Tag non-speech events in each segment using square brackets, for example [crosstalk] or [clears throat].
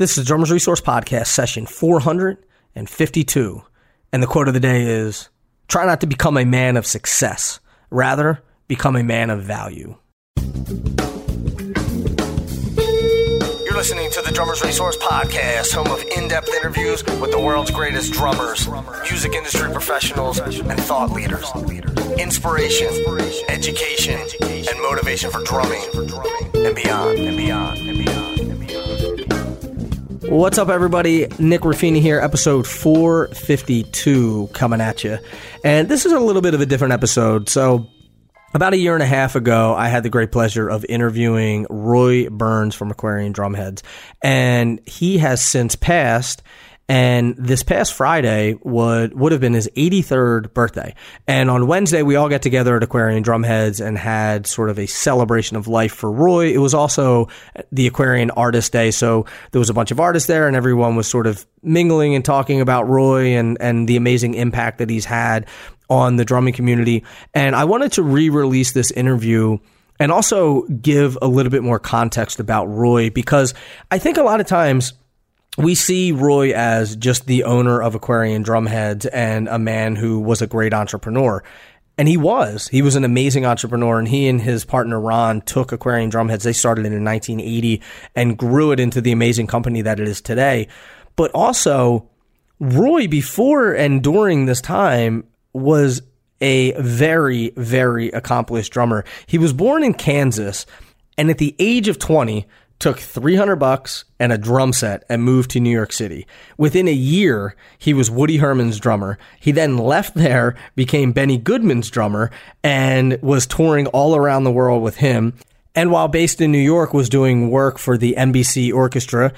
This is Drummers Resource Podcast, session 452. And the quote of the day is Try not to become a man of success, rather, become a man of value. You're listening to the Drummers Resource Podcast, home of in depth interviews with the world's greatest drummers, music industry professionals, and thought leaders. Inspiration, education, and motivation for drumming and beyond, and beyond, and beyond. What's up, everybody? Nick Ruffini here, episode 452 coming at you. And this is a little bit of a different episode. So, about a year and a half ago, I had the great pleasure of interviewing Roy Burns from Aquarian Drumheads. And he has since passed. And this past Friday would would have been his 83rd birthday. And on Wednesday, we all got together at Aquarian Drumheads and had sort of a celebration of life for Roy. It was also the Aquarian Artist Day, so there was a bunch of artists there, and everyone was sort of mingling and talking about Roy and and the amazing impact that he's had on the drumming community. And I wanted to re-release this interview and also give a little bit more context about Roy because I think a lot of times we see Roy as just the owner of Aquarian Drumheads and a man who was a great entrepreneur. And he was. He was an amazing entrepreneur. And he and his partner Ron took Aquarian Drumheads. They started it in 1980 and grew it into the amazing company that it is today. But also, Roy, before and during this time, was a very, very accomplished drummer. He was born in Kansas. And at the age of 20, took 300 bucks and a drum set and moved to New York City. Within a year, he was Woody Herman's drummer. He then left there, became Benny Goodman's drummer, and was touring all around the world with him. And while based in New York, was doing work for the NBC Orchestra,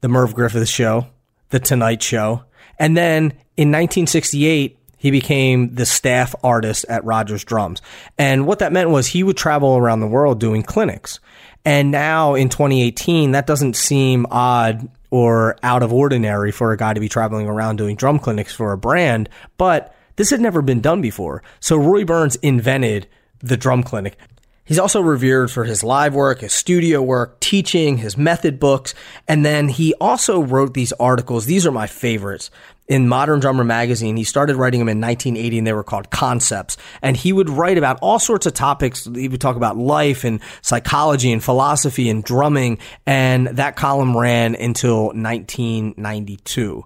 the Merv Griffin Show, the Tonight Show. And then in 1968, he became the staff artist at Rogers Drums. And what that meant was he would travel around the world doing clinics. And now in 2018, that doesn't seem odd or out of ordinary for a guy to be traveling around doing drum clinics for a brand, but this had never been done before. So Roy Burns invented the drum clinic. He's also revered for his live work, his studio work, teaching, his method books, and then he also wrote these articles. These are my favorites. In Modern Drummer magazine, he started writing them in 1980 and they were called Concepts. And he would write about all sorts of topics. He would talk about life and psychology and philosophy and drumming. And that column ran until 1992.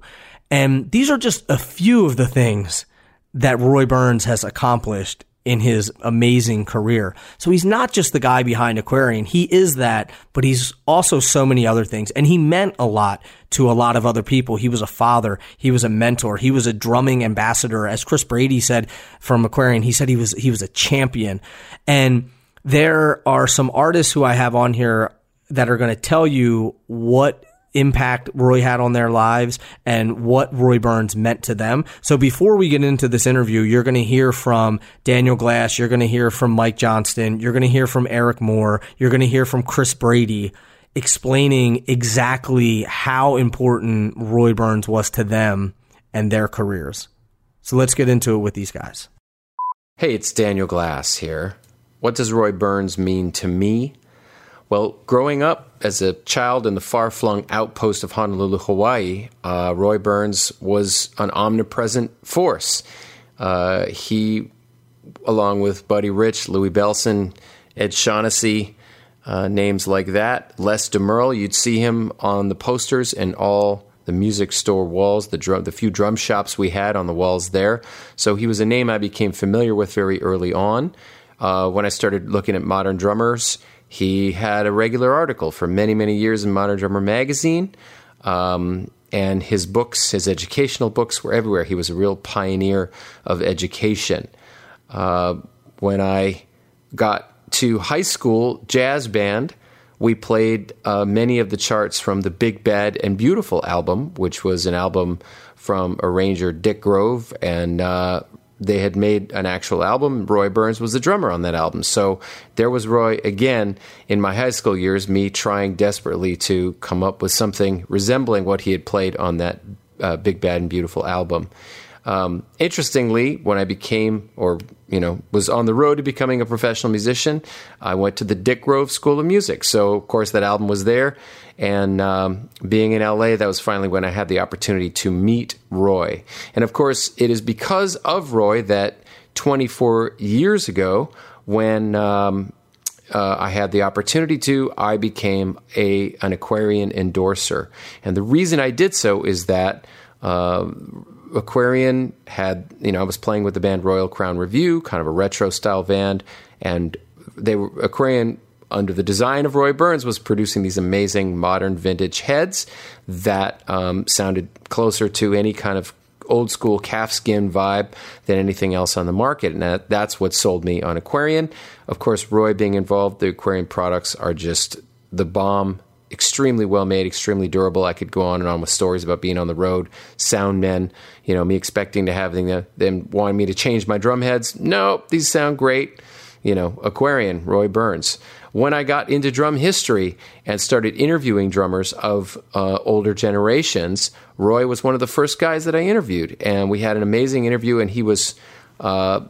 And these are just a few of the things that Roy Burns has accomplished in his amazing career. So he's not just the guy behind Aquarian. He is that, but he's also so many other things. And he meant a lot to a lot of other people. He was a father. He was a mentor. He was a drumming ambassador. As Chris Brady said from Aquarian, he said he was, he was a champion. And there are some artists who I have on here that are going to tell you what impact Roy had on their lives and what Roy Burns meant to them. So before we get into this interview, you're going to hear from Daniel Glass, you're going to hear from Mike Johnston, you're going to hear from Eric Moore, you're going to hear from Chris Brady explaining exactly how important Roy Burns was to them and their careers. So let's get into it with these guys. Hey, it's Daniel Glass here. What does Roy Burns mean to me? Well, growing up as a child in the far flung outpost of Honolulu, Hawaii, uh, Roy Burns was an omnipresent force. Uh, he, along with Buddy Rich, Louie Bellson, Ed Shaughnessy, uh, names like that, Les DeMerle, you'd see him on the posters and all the music store walls, the drum, the few drum shops we had on the walls there. So he was a name I became familiar with very early on. Uh, when I started looking at modern drummers, he had a regular article for many, many years in Modern Drummer magazine. Um, and his books, his educational books, were everywhere. He was a real pioneer of education. Uh, when I got to high school jazz band, we played uh, many of the charts from the Big Bad and Beautiful album, which was an album from arranger Dick Grove and uh, they had made an actual album. Roy Burns was the drummer on that album. So there was Roy again in my high school years, me trying desperately to come up with something resembling what he had played on that uh, Big Bad and Beautiful album. Um, interestingly, when I became, or you know, was on the road to becoming a professional musician, I went to the Dick Grove School of Music. So, of course, that album was there. And um, being in LA, that was finally when I had the opportunity to meet Roy. And of course, it is because of Roy that 24 years ago, when um, uh, I had the opportunity to, I became a an Aquarian endorser. And the reason I did so is that. Uh, Aquarian had, you know, I was playing with the band Royal Crown Revue, kind of a retro style band, and they were Aquarian under the design of Roy Burns was producing these amazing modern vintage heads that um, sounded closer to any kind of old school calfskin vibe than anything else on the market, and that, that's what sold me on Aquarian. Of course, Roy being involved, the Aquarian products are just the bomb extremely well made, extremely durable. I could go on and on with stories about being on the road, sound men, you know, me expecting to have them, them wanting me to change my drum heads. No, these sound great. You know, Aquarian, Roy Burns. When I got into drum history and started interviewing drummers of uh, older generations, Roy was one of the first guys that I interviewed. And we had an amazing interview, and he was uh,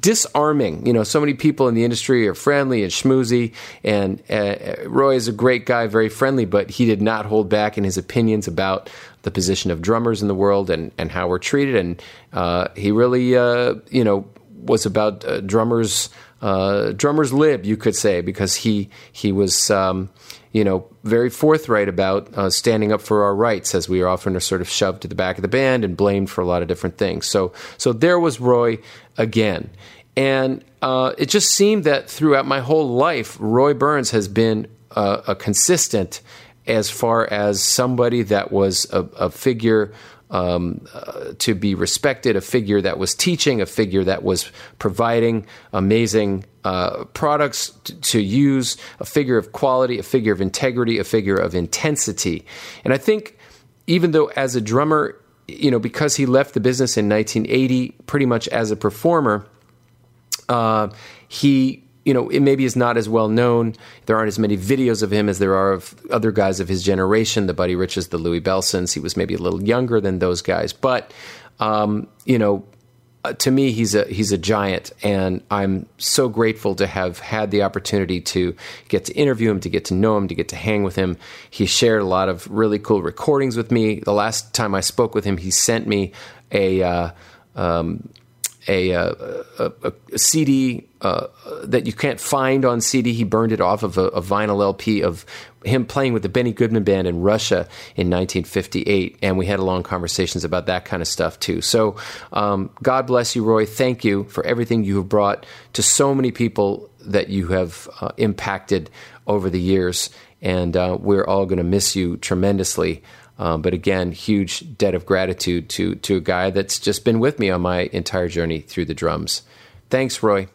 disarming. You know, so many people in the industry are friendly and schmoozy, and uh, Roy is a great guy, very friendly, but he did not hold back in his opinions about the position of drummers in the world and, and how we're treated. And uh, he really, uh, you know, was about uh, drummers, uh, drummers lib, you could say, because he he was. Um, you know, very forthright about uh, standing up for our rights, as we are often are sort of shoved to the back of the band and blamed for a lot of different things. So, so there was Roy again, and uh, it just seemed that throughout my whole life, Roy Burns has been uh, a consistent as far as somebody that was a, a figure um, uh, to be respected, a figure that was teaching, a figure that was providing amazing uh, products t- to use, a figure of quality, a figure of integrity, a figure of intensity. And I think even though as a drummer, you know, because he left the business in 1980 pretty much as a performer, uh, he you know, it maybe is not as well known. There aren't as many videos of him as there are of other guys of his generation, the Buddy Riches, the Louie Bellsons. He was maybe a little younger than those guys, but um, you know, uh, to me, he's a he's a giant, and I'm so grateful to have had the opportunity to get to interview him, to get to know him, to get to hang with him. He shared a lot of really cool recordings with me. The last time I spoke with him, he sent me a. Uh, um, a, uh, a, a, a CD uh, that you can't find on CD. He burned it off of a, a, vinyl LP of him playing with the Benny Goodman Band in Russia in 1958, and we had a long conversations about that kind of stuff too. So, um, God bless you, Roy. Thank you for everything you have brought to so many people that you have uh, impacted over the years, and uh, we're all going to miss you tremendously. Um, but again, huge debt of gratitude to to a guy that's just been with me on my entire journey through the drums. Thanks, Roy.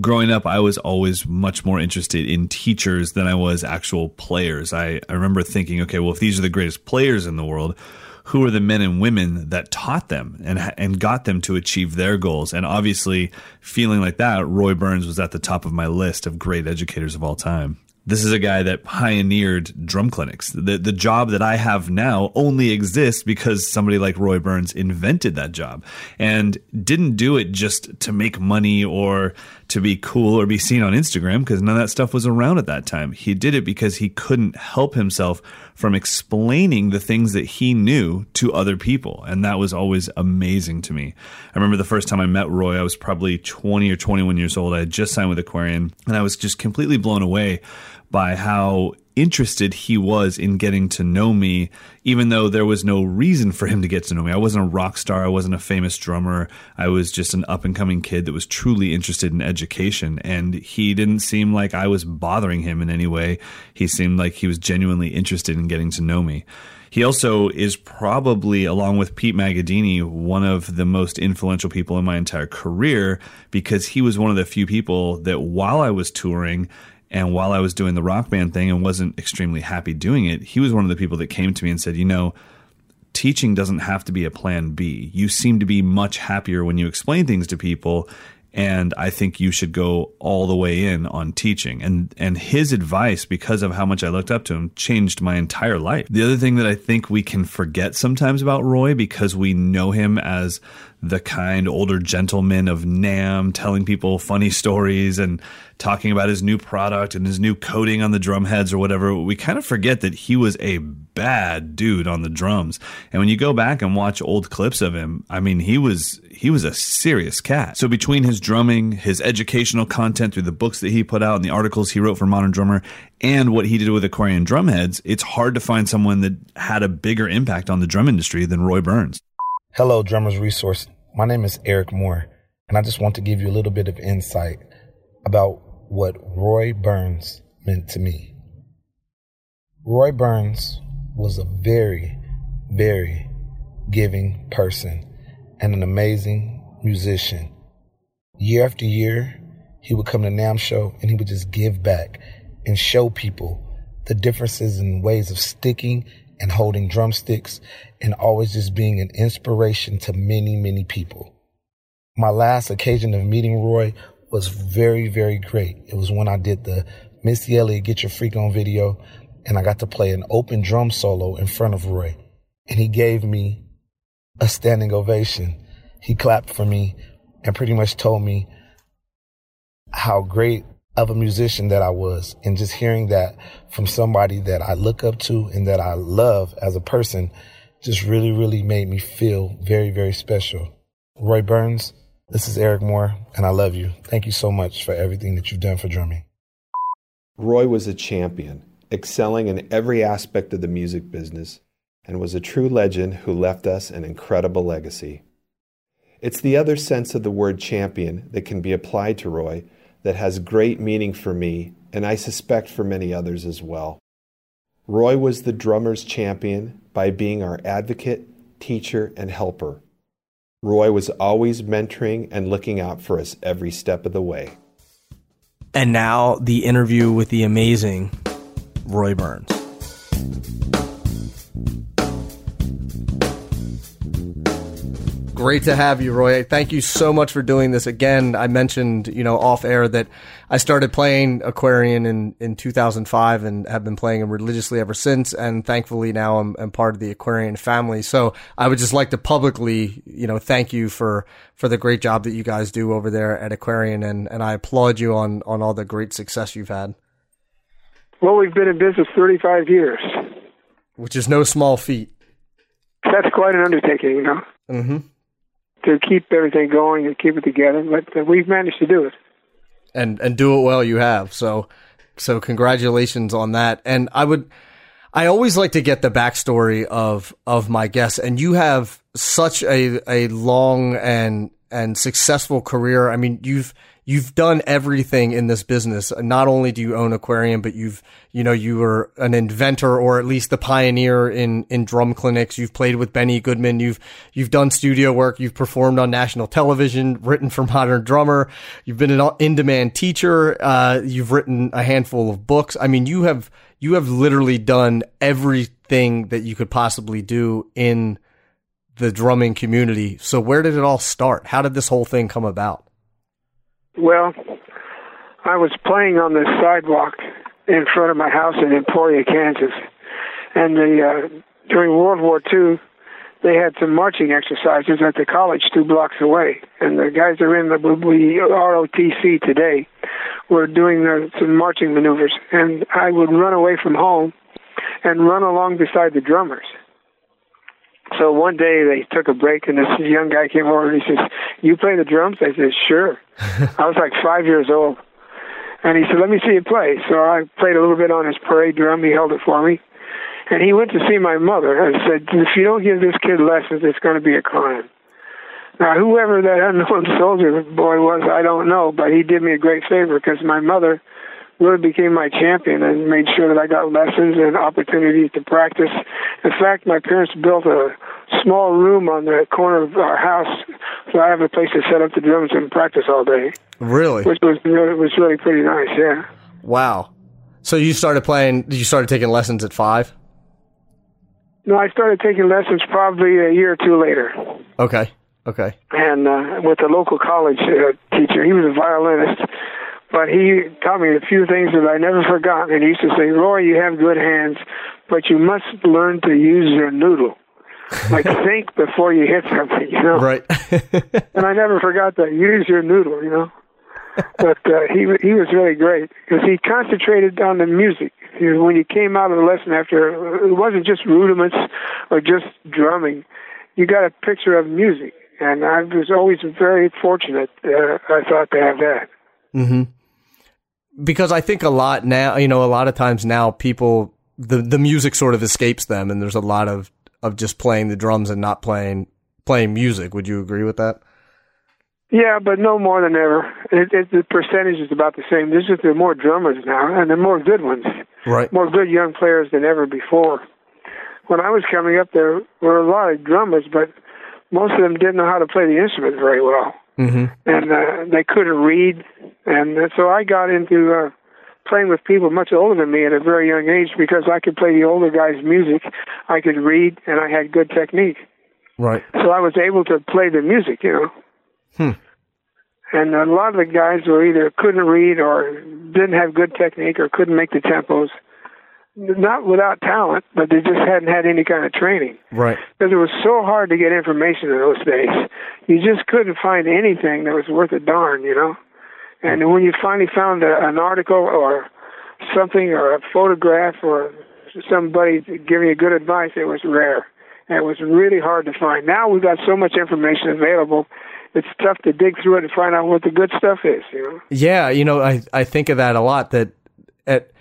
Growing up, I was always much more interested in teachers than I was actual players. I, I remember thinking, okay, well, if these are the greatest players in the world, who are the men and women that taught them and and got them to achieve their goals? And obviously, feeling like that, Roy Burns was at the top of my list of great educators of all time this is a guy that pioneered drum clinics. The the job that I have now only exists because somebody like Roy Burns invented that job and didn't do it just to make money or to be cool or be seen on Instagram because none of that stuff was around at that time. He did it because he couldn't help himself from explaining the things that he knew to other people. And that was always amazing to me. I remember the first time I met Roy, I was probably 20 or 21 years old. I had just signed with Aquarian and I was just completely blown away by how interested he was in getting to know me, even though there was no reason for him to get to know me. I wasn't a rock star. I wasn't a famous drummer. I was just an up and coming kid that was truly interested in education. And he didn't seem like I was bothering him in any way. He seemed like he was genuinely interested in getting to know me. He also is probably, along with Pete Magadini, one of the most influential people in my entire career because he was one of the few people that while I was touring, and while I was doing the rock band thing and wasn't extremely happy doing it, he was one of the people that came to me and said, you know, teaching doesn't have to be a plan B. You seem to be much happier when you explain things to people. And I think you should go all the way in on teaching. And and his advice, because of how much I looked up to him, changed my entire life. The other thing that I think we can forget sometimes about Roy, because we know him as the kind older gentleman of NAMM, telling people funny stories and talking about his new product and his new coating on the drum heads or whatever, we kind of forget that he was a bad dude on the drums. And when you go back and watch old clips of him, I mean, he was he was a serious cat. So between his drumming, his educational content through the books that he put out and the articles he wrote for Modern Drummer, and what he did with Aquarian Drumheads, it's hard to find someone that had a bigger impact on the drum industry than Roy Burns. Hello, Drummers Resource. My name is Eric Moore, and I just want to give you a little bit of insight about what Roy Burns meant to me. Roy Burns was a very, very giving person and an amazing musician. Year after year, he would come to NAMM show and he would just give back and show people the differences in ways of sticking and holding drumsticks and always just being an inspiration to many, many people. My last occasion of meeting Roy was very, very great. It was when I did the Missy Elliott Get Your Freak On video and I got to play an open drum solo in front of Roy. And he gave me a standing ovation. He clapped for me and pretty much told me how great of a musician that I was. And just hearing that from somebody that I look up to and that I love as a person just really, really made me feel very, very special. Roy Burns, this is Eric Moore, and I love you. Thank you so much for everything that you've done for drumming. Roy was a champion, excelling in every aspect of the music business, and was a true legend who left us an incredible legacy. It's the other sense of the word champion that can be applied to Roy that has great meaning for me, and I suspect for many others as well. Roy was the drummer's champion by being our advocate, teacher, and helper. Roy was always mentoring and looking out for us every step of the way. And now the interview with the amazing Roy Burns. Great to have you, Roy. Thank you so much for doing this again. I mentioned, you know, off air that I started playing Aquarian in, in 2005 and have been playing them religiously ever since. And thankfully now I'm, I'm part of the Aquarian family. So I would just like to publicly, you know, thank you for, for the great job that you guys do over there at Aquarian. And, and I applaud you on, on all the great success you've had. Well, we've been in business 35 years. Which is no small feat. That's quite an undertaking, you know. Mm-hmm to keep everything going and keep it together. But uh, we've managed to do it, and and do it well. You have so so congratulations on that. And I would. I always like to get the backstory of of my guests, and you have such a a long and and successful career. I mean, you've you've done everything in this business. Not only do you own Aquarian, but you've, you know, you were an inventor or at least the pioneer in, in drum clinics. You've played with Benny Goodman. You've, you've done studio work. You've performed on national television, written for [laughs] Modern Drummer. You've been an in-demand teacher. Uh, you've written a handful of books. I mean, you have, you have literally done everything that you could possibly do in the drumming community. So where did it all start? How did this whole thing come about? Well, I was playing on the sidewalk in front of my house in Emporia, Kansas, and the uh, during World War II, they had some marching exercises at the college two blocks away, and the guys that are in the ROTC today were doing the, some marching maneuvers, and I would run away from home and run along beside the drummers so one day they took a break, and this young guy came over and he says, "You play the drums?" I said, "Sure." [laughs] I was like five years old, and he said, "Let me see you play." So I played a little bit on his parade drum. He held it for me, and he went to see my mother and said, "If you don't give this kid lessons, it's going to be a crime." Now, whoever that unknown [laughs] soldier boy was, I don't know, but he did me a great favor because my mother really became my champion and made sure that I got lessons and opportunities to practice. In fact, my parents built a small room on the corner of our house, so I have a place to set up the drums and practice all day. Really? Which was really, was really pretty nice. Yeah. Wow. So you started playing? You started taking lessons at five? No, I started taking lessons probably a year or two later. Okay. Okay. And uh, with a local college uh, teacher, he was a violinist, but he taught me a few things that I never forgot. And he used to say, "Roy, you have good hands, but you must learn to use your noodle." like [laughs] think before you hit something, you know. Right. [laughs] and I never forgot that. Use your noodle, you know. but uh, he he was really great because he concentrated on the music. When you came out of the lesson after, it wasn't just rudiments or just drumming. You got a picture of music, and I was always very fortunate. Uh, I thought to have that. Mm-hmm. Because I think a lot now, you know, a lot of times now people the the music sort of escapes them, and there's a lot of of just playing the drums and not playing playing music. Would you agree with that? Yeah, but no more than ever. It, it, the percentage is about the same. There's just there are more drummers now, and there are more good ones. Right. More good young players than ever before. When I was coming up, there were a lot of drummers, but most of them didn't know how to play the instrument very well, mm-hmm. and uh, they couldn't read. And uh, so I got into uh, playing with people much older than me at a very young age because I could play the older guys' music, I could read, and I had good technique. Right. So I was able to play the music, you know. Hmm. And a lot of the guys were either couldn't read or didn't have good technique or couldn't make the tempos. Not without talent, but they just hadn't had any kind of training. Right. Because it was so hard to get information in those days. You just couldn't find anything that was worth a darn, you know. And mm. when you finally found a, an article or something or a photograph or somebody giving you good advice, it was rare. And it was really hard to find. Now we've got so much information available it's tough to dig through it and find out what the good stuff is. You know. Yeah, you know, I I think of that a lot. That at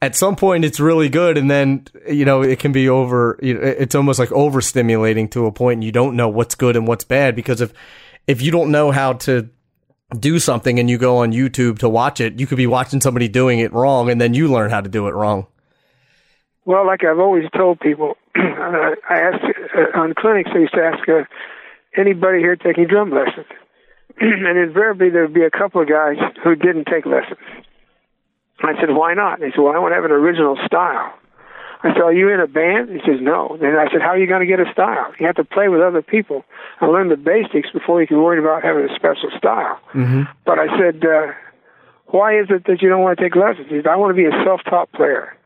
at some point it's really good, and then you know it can be over. You know, it's almost like overstimulating to a point, and you don't know what's good and what's bad because if if you don't know how to do something and you go on YouTube to watch it, you could be watching somebody doing it wrong, and then you learn how to do it wrong. Well, like I've always told people, [clears throat] I asked uh, on clinics. I used to ask. Uh, anybody here taking drum lessons? [clears throat] and invariably there would be a couple of guys who didn't take lessons. I said, why not? And they said, well, I want to have an original style. I said, are you in a band? He says, no. Then I said, how are you going to get a style? You have to play with other people and learn the basics before you can worry about having a special style. Mm-hmm. But I said, uh, why is it that you don't want to take lessons? He said, I want to be a self-taught player.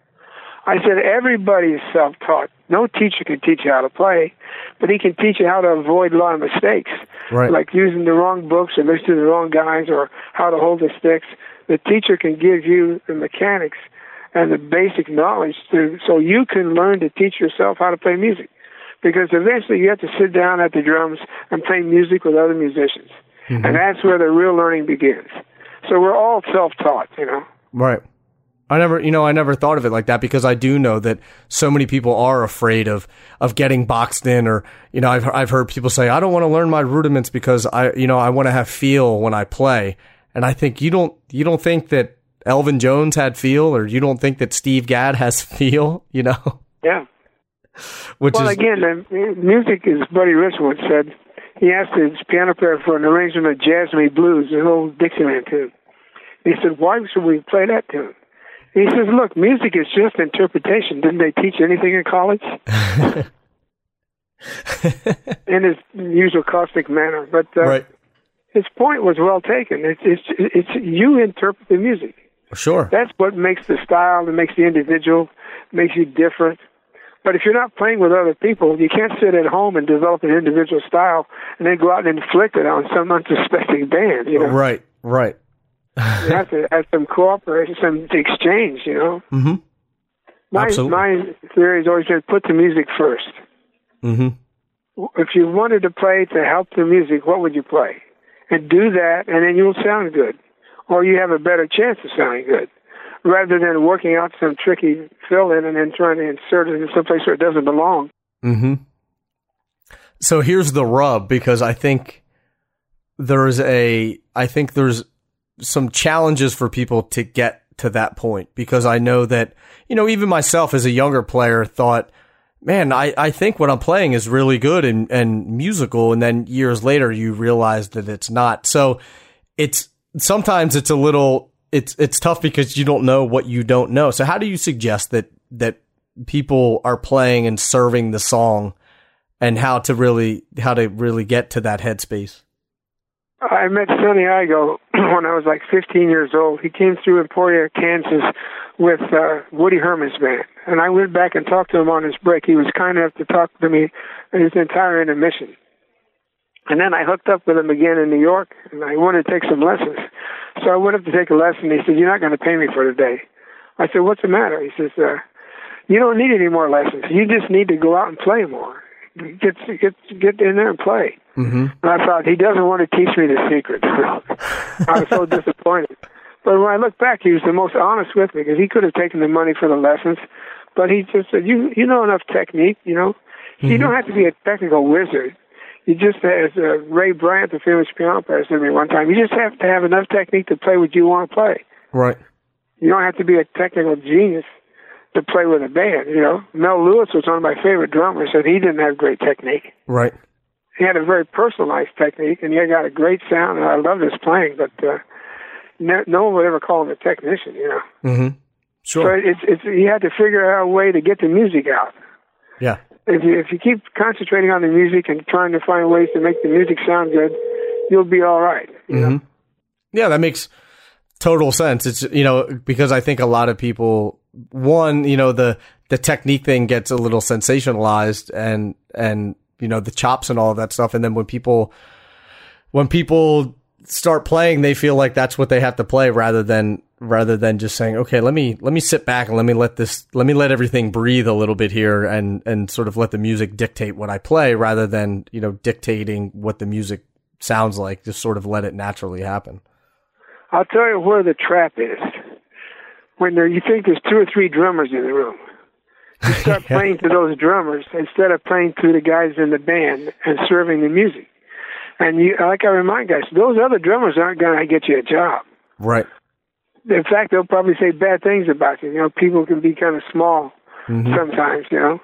I said, everybody is self-taught. No teacher can teach you how to play, but he can teach you how to avoid a lot of mistakes, right. like using the wrong books or listening to the wrong guys or how to hold the sticks. The teacher can give you the mechanics and the basic knowledge to, so you can learn to teach yourself how to play music. Because eventually you have to sit down at the drums and play music with other musicians. Mm-hmm. And that's where the real learning begins. So we're all self-taught, you know. Right. I never, you know, I never thought of it like that because I do know that so many people are afraid of of getting boxed in, or you know, I've I've heard people say I don't want to learn my rudiments because I, you know, I want to have feel when I play, and I think you don't you don't think that Elvin Jones had feel, or you don't think that Steve Gadd has [laughs] feel, you know? Yeah. Which well, is, again, the music, as Buddy Rich once said, he asked his piano player for an arrangement of Jazz Me Blues, an old Dixieland tune. He said, "Why should we play that tune?" He says, "Look, music is just interpretation. Didn't they teach anything in college?" [laughs] in his usual caustic manner, but uh, right. His point was well taken. It's, it's it's you interpret the music. Sure. That's what makes the style, that makes the individual, makes you different. But if you're not playing with other people, you can't sit at home and develop an individual style and then go out and inflict it on some unsuspecting band. You know, right, right. you have to have some cooperation, some exchange. You know. Mm-hmm. My Absolutely. my theory has always been put the music first. Mm-hmm. If you wanted to play to help the music, what would you play? And do that, and then you'll sound good, or you have a better chance of sounding good, rather than working out some tricky fill in and then trying to insert it in someplace where it doesn't belong. Mm-hmm. So here's the rub, because I think there's a, I think there's some challenges for people to get to that point because I know that, you know, even myself as a younger player thought, man, I, I think what I'm playing is really good and, and musical. And then years later, you realize that it's not. So it's sometimes it's a little, it's, it's tough because you don't know what you don't know. So how do you suggest that, that people are playing and serving the song and how to really, how to really get to that headspace? I met Sonny Igoe [clears throat] when I was like 15 years old. He came through Emporia, Kansas, with uh, Woody Herman's band. And I went back and talked to him on his break. He was kind enough to talk to me his entire intermission. And then I hooked up with him again in New York, and I wanted to take some lessons. So I went up to take a lesson. He said, "You're not going to pay me for today." I said, "What's the matter?" He says, uh, "You don't need any more lessons. You just need to go out and play more. Get get get in there and play." Mm-hmm. And I thought he doesn't want to teach me the secret. [laughs] I was so disappointed. But when I look back, he was the most honest with me because he could have taken the money for the lessons, but he just said, "You you know enough technique, you know. Mm-hmm. You don't have to be a technical wizard. You just, as uh, Ray Bryant, the famous piano player, said to me one time, you just have to have enough technique to play what you want to play. Right. You don't have to be a technical genius to play with a band. You know, Mel Lewis was one of my favorite drummers, and he didn't have great technique. Right. He had a very personalized technique, and he got a great sound, and I loved his playing. But uh, no, no one would ever call him a technician. You know. Mm-hmm. Sure. So it's it's you had to figure out a way to get the music out. Yeah. If you if you keep concentrating on the music and trying to find ways to make the music sound good, you'll be all right. You mm-hmm. know? Yeah, that makes total sense. It's you know because I think a lot of people one you know the the technique thing gets a little sensationalized and and you know the chops and all of that stuff, and then when people when people start playing, they feel like that's what they have to play rather than rather than just saying, okay, let me let me sit back and let me let this let me let everything breathe a little bit here and and sort of let the music dictate what I play rather than you know dictating what the music sounds like. Just sort of let it naturally happen. I'll tell you where the trap is. When there, you think there's two or three drummers in the room, you start [laughs] yeah. playing to those drummers instead of playing to the guys in the band and serving the music. And you, like I remind guys, those other drummers aren't going to get you a job. Right in fact, they'll probably say bad things about you. You know, people can be kind of small mm-hmm. sometimes. You know,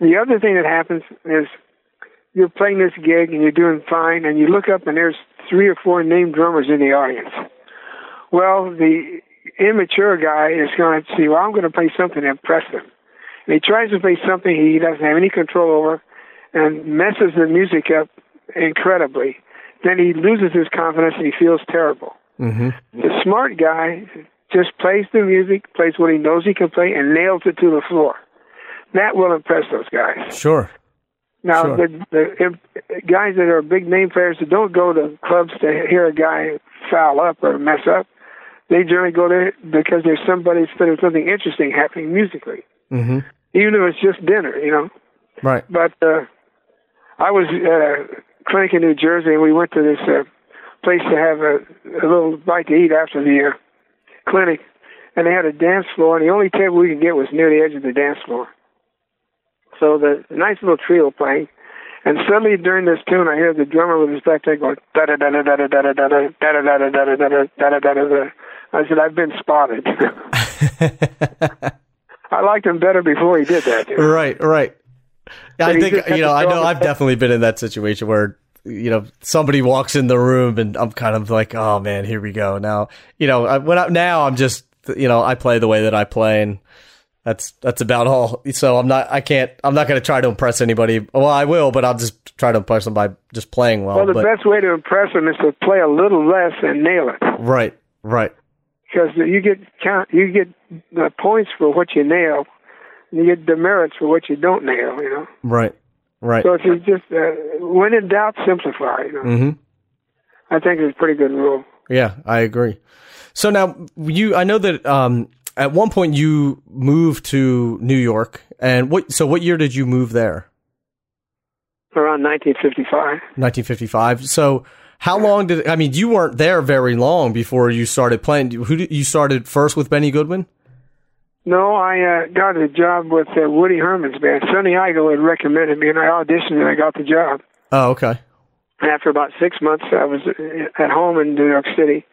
the other thing that happens is you're playing this gig and you're doing fine, and you look up and there's three or four named drummers in the audience. Well, the immature guy is going to see, well, I'm going to play something to impress them. And he tries to play something he doesn't have any control over and messes the music up incredibly. Then he loses his confidence and he feels terrible. Mm-hmm. The smart guy just plays the music, plays what he knows he can play, and nails it to the floor. That will impress those guys. Sure. Now, sure. the, the guys that are big name players that don't go to clubs to hear a guy foul up or mess up, they generally go there because there's somebody, there's something interesting happening musically. Mm-hmm. Even if it's just dinner, you know. Right. But uh, I was clinic in New Jersey, and we went to this uh, place to have a, a little bite to eat after the uh, clinic, and they had a dance floor, and the only table we could get was near the edge of the dance floor. So the, nice little trio playing, and suddenly during this tune, I hear the drummer with his backpack going da da da da da da da da da da da da da da da da da da. I said, I've been spotted. I liked him better before he did that. Know? Right, right. I think you know. I know. I've definitely been in that situation where you know somebody walks in the room and I'm kind of like, oh man, here we go. Now, you know, I, when I, now I'm just you know I play the way that I play and that's that's about all. So I'm not I can't I'm not going to try to impress anybody. Well, I will, but I'll just try to impress them by just playing well. Well, the but, best way to impress them is to play a little less and nail it. Right, right. Because you get count you get the points for what you nail, you get demerits for what you don't nail. You know. Right. Right. So if you just uh, when in doubt, simplify. You know. Mm-hmm. I think it's a pretty good rule. Yeah, I agree. So now you, I know that um, at one point you moved to New York, and what? So what year did you move there? Around 1955. 1955. So how long did I mean? You weren't there very long before you started playing. Who did, you started first with Benny Goodman? No, I uh, got a job with uh, Woody Herman's band. Sonny Igoe had recommended me, and I auditioned and I got the job. Oh, okay. And after about six months, I was uh, at home in New York City,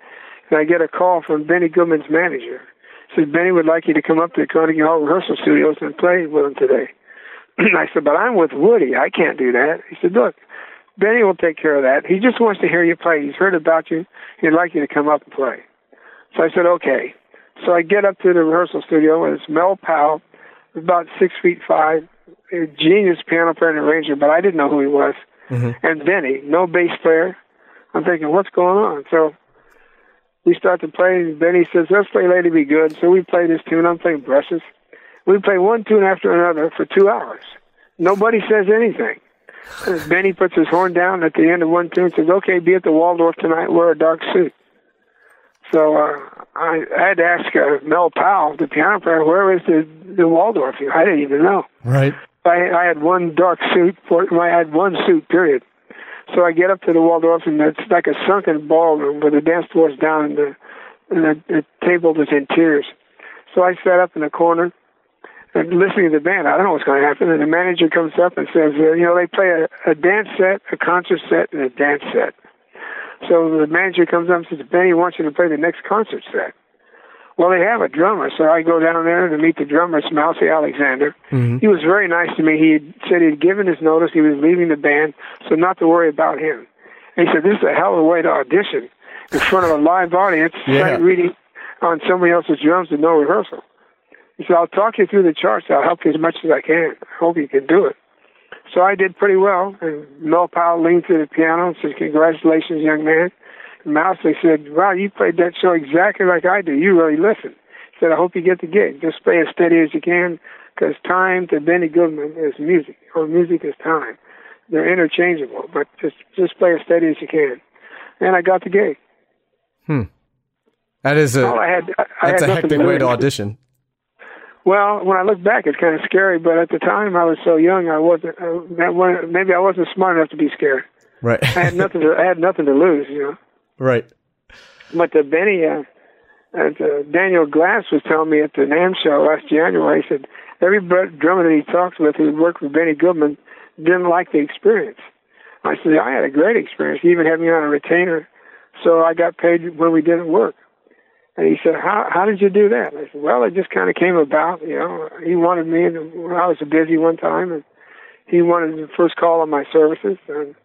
and I get a call from Benny Goodman's manager. He says Benny would like you to come up to the Carnegie Hall rehearsal studios and play with him today. [clears throat] I said, but I'm with Woody. I can't do that. He said, look, Benny will take care of that. He just wants to hear you play. He's heard about you. He'd like you to come up and play. So I said, okay. So I get up to the rehearsal studio, and it's Mel Powell, about six feet five, a genius piano player and arranger, but I didn't know who he was. Mm-hmm. And Benny, no bass player. I'm thinking, what's going on? So we start to play, and Benny says, let's play Lady Be Good. So we play this tune. I'm playing brushes. We play one tune after another for two hours. Nobody says anything. And Benny puts his horn down at the end of one tune and says, okay, be at the Waldorf tonight, wear a dark suit. So uh, I, I had to ask uh, Mel Powell, the piano player, where is the, the Waldorf? I didn't even know. Right. I, I had one dark suit. For, I had one suit, period. So I get up to the Waldorf, and it's like a sunken ballroom where the dance floor is down and the, and the, the table is in tiers. So I sat up in the corner and listening to the band. I don't know what's going to happen. And the manager comes up and says, uh, you know, they play a, a dance set, a concert set, and a dance set. So the manager comes up and says, Benny wants you to play the next concert set. Well, they have a drummer, so I go down there to meet the drummer, it's Mousie Alexander. Mm-hmm. He was very nice to me. He had said he'd given his notice, he was leaving the band, so not to worry about him. And he said, This is a hell of a way to audition in front of a live audience, [laughs] Yeah. sight reading on somebody else's drums with no rehearsal. He said, I'll talk you through the charts. I'll help you as much as I can. I hope you can do it. So I did pretty well. And Mel Powell leaned to the piano and said, Congratulations, young man. And Mousie said, Wow, you played that show exactly like I do. You really listen. He said, I hope you get the gig. Just play as steady as you can because time to Benny Goodman is music, or music is time. They're interchangeable, but just just play as steady as you can. And I got the gig. Hm. That is a All I had, I, that's had a hectic way to audition. Well, when I look back, it's kind of scary. But at the time, I was so young, I wasn't. Uh, maybe I wasn't smart enough to be scared. Right. I had nothing. To, I had nothing to lose, you know. right. But uh, Benny, uh, and, uh, Daniel Glass was telling me at the NAMM show last January. He said every drummer that he talked with who worked with Benny Goodman didn't like the experience. I said I had a great experience. He even had me on a retainer, so I got paid when we didn't work. And he said, "How how did you do that?" I said, "Well, it just kind of came about. You know, he wanted me, and when I was busy one time, and he wanted the first call on my services, and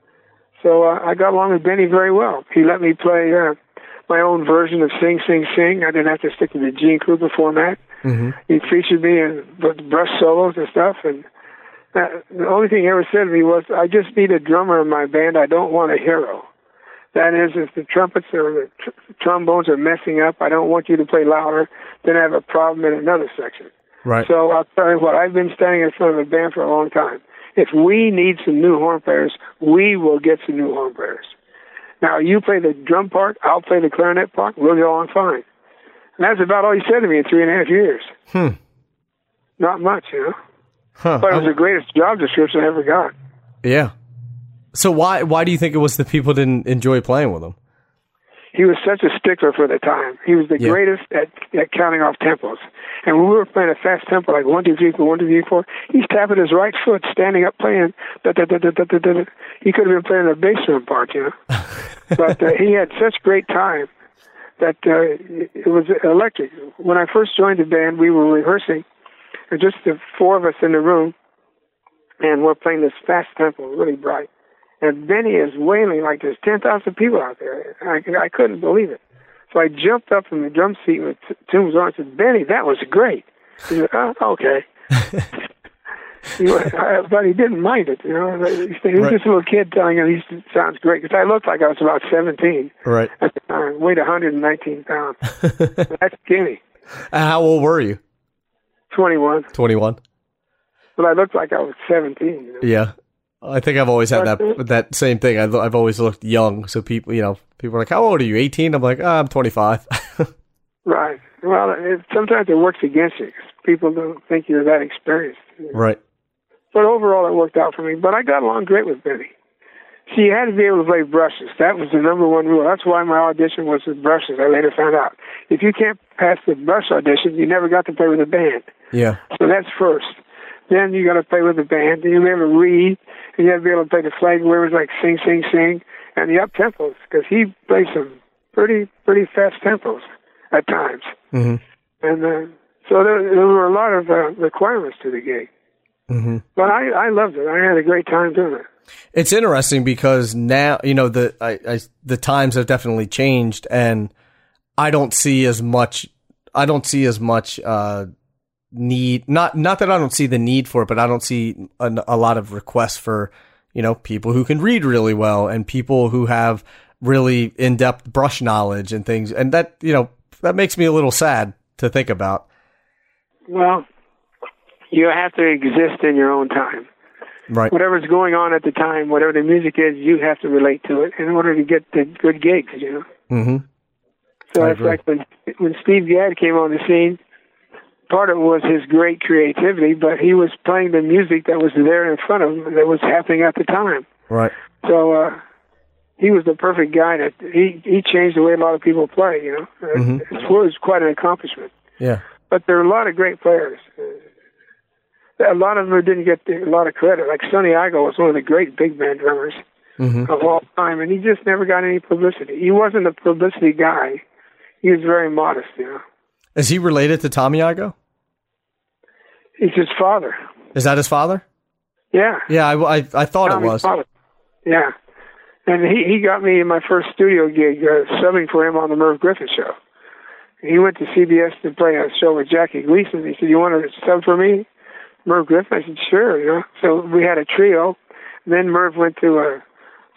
so uh, I got along with Benny very well. He let me play uh, my own version of Sing Sing Sing. I didn't have to stick to the Gene Krupa format. Mm-hmm. He featured me in brush solos and stuff, and uh, the only thing he ever said to me was, "I just need a drummer in my band. I don't want a hero." That is, if the trumpets or the tr- trombones are messing up, I don't want you to play louder. Then I have a problem in another section. Right. So I'll tell you what, I've been standing in front of a band for a long time. If we need some new horn players, we will get some new horn players. Now you play the drum part, I'll play the clarinet part, we'll get along fine. And that's about all he said to me in three and a half years. Hmm. Not much, you know. Huh. But it was the greatest job description I ever got. yeah. So why why do you think it was that people didn't enjoy playing with him? He was such a stickler for the time. He was the Yeah. greatest at, at counting off tempos. And when we were playing a fast tempo, like one, two, three, four, one, two, three, four, he's tapping his right foot, standing up playing. Da, da, da, da, da, da, da. He could have been playing a bass drum part, you know. [laughs] but uh, he had such great time that uh, it it was electric. When I first joined the band, we were rehearsing, and just the four of us in the room, and we're playing this fast tempo, really bright. And Benny is wailing like there's 10,000 people out there. I, I couldn't believe it. So I jumped up from the drum seat with Tim's arm and said, Benny, that was great. He said, oh, okay. [laughs] but he didn't mind it, you know. He was Right. just a little kid telling him he sounds great. Because I looked like I was about 17 Right. at the time, weighed 119 pounds. [laughs] That's skinny, uh, How old were you? 21. Twenty one. But I looked like I was 17. You know? Yeah. I think I've always had that that same thing. I've, I've always looked young, so people, you know, people are like, "How old are you? 18?" I'm like, oh, "I'm 25." [laughs] Right. Well, it, sometimes it works against you people don't think you're that experienced. right. But overall, it worked out for me. But I got along great with Benny. See, you had to be able to play brushes. That was the number one rule. That's why my audition was with brushes. I later found out. If you can't pass the brush audition, you never got to play with a band. Yeah. So that's first. Then you got to play with the band. Then you have to read, you have to be able to play the flag words like sing, sing, sing, and the up tempos because he plays some pretty, pretty fast tempos at times. hmm And uh, so there, there were a lot of uh, requirements to the gig. hmm But I, I loved it. I had a great time doing it. It's interesting because now you know the I, I the times have definitely changed, and I don't see as much. I don't see as much uh, need. Not not that I don't see the need for it, but I don't see a, a lot of requests for you know people who can read really well and people who have really in depth brush knowledge and things, and that you know that makes me a little sad to think about. Well, you have to exist in your own time. Right. Whatever's going on at the time, whatever the music is, you have to relate to it in order to get the good gigs, you know. Mm-hmm. So I it's agree. like when when Steve Gadd came on the scene, part of it was his great creativity, but he was playing the music that was there in front of him that was happening at the time. Right. So uh he was the perfect guy that he he changed the way a lot of people play, you know. Uh, Mhm. It was quite an accomplishment. Yeah. But there are a lot of great players. A lot of them didn't get a lot of credit. Like Sonny Igoe was one of the great big band drummers Mm-hmm. of all time, and he just never got any publicity. He wasn't a publicity guy. He was very modest, you know. Is he related to Tommy Igoe? He's his father. Is that his father? Yeah. Yeah, I, I, I thought it was. father. Yeah. And he, he got me in my first studio gig uh, subbing for him on the Merv Griffin show. He went to CBS to play a show with Jackie Gleason. He said, "You want to sub for me, Merv Griffin?" I said, "Sure." You know. So we had a trio. Then Merv went to a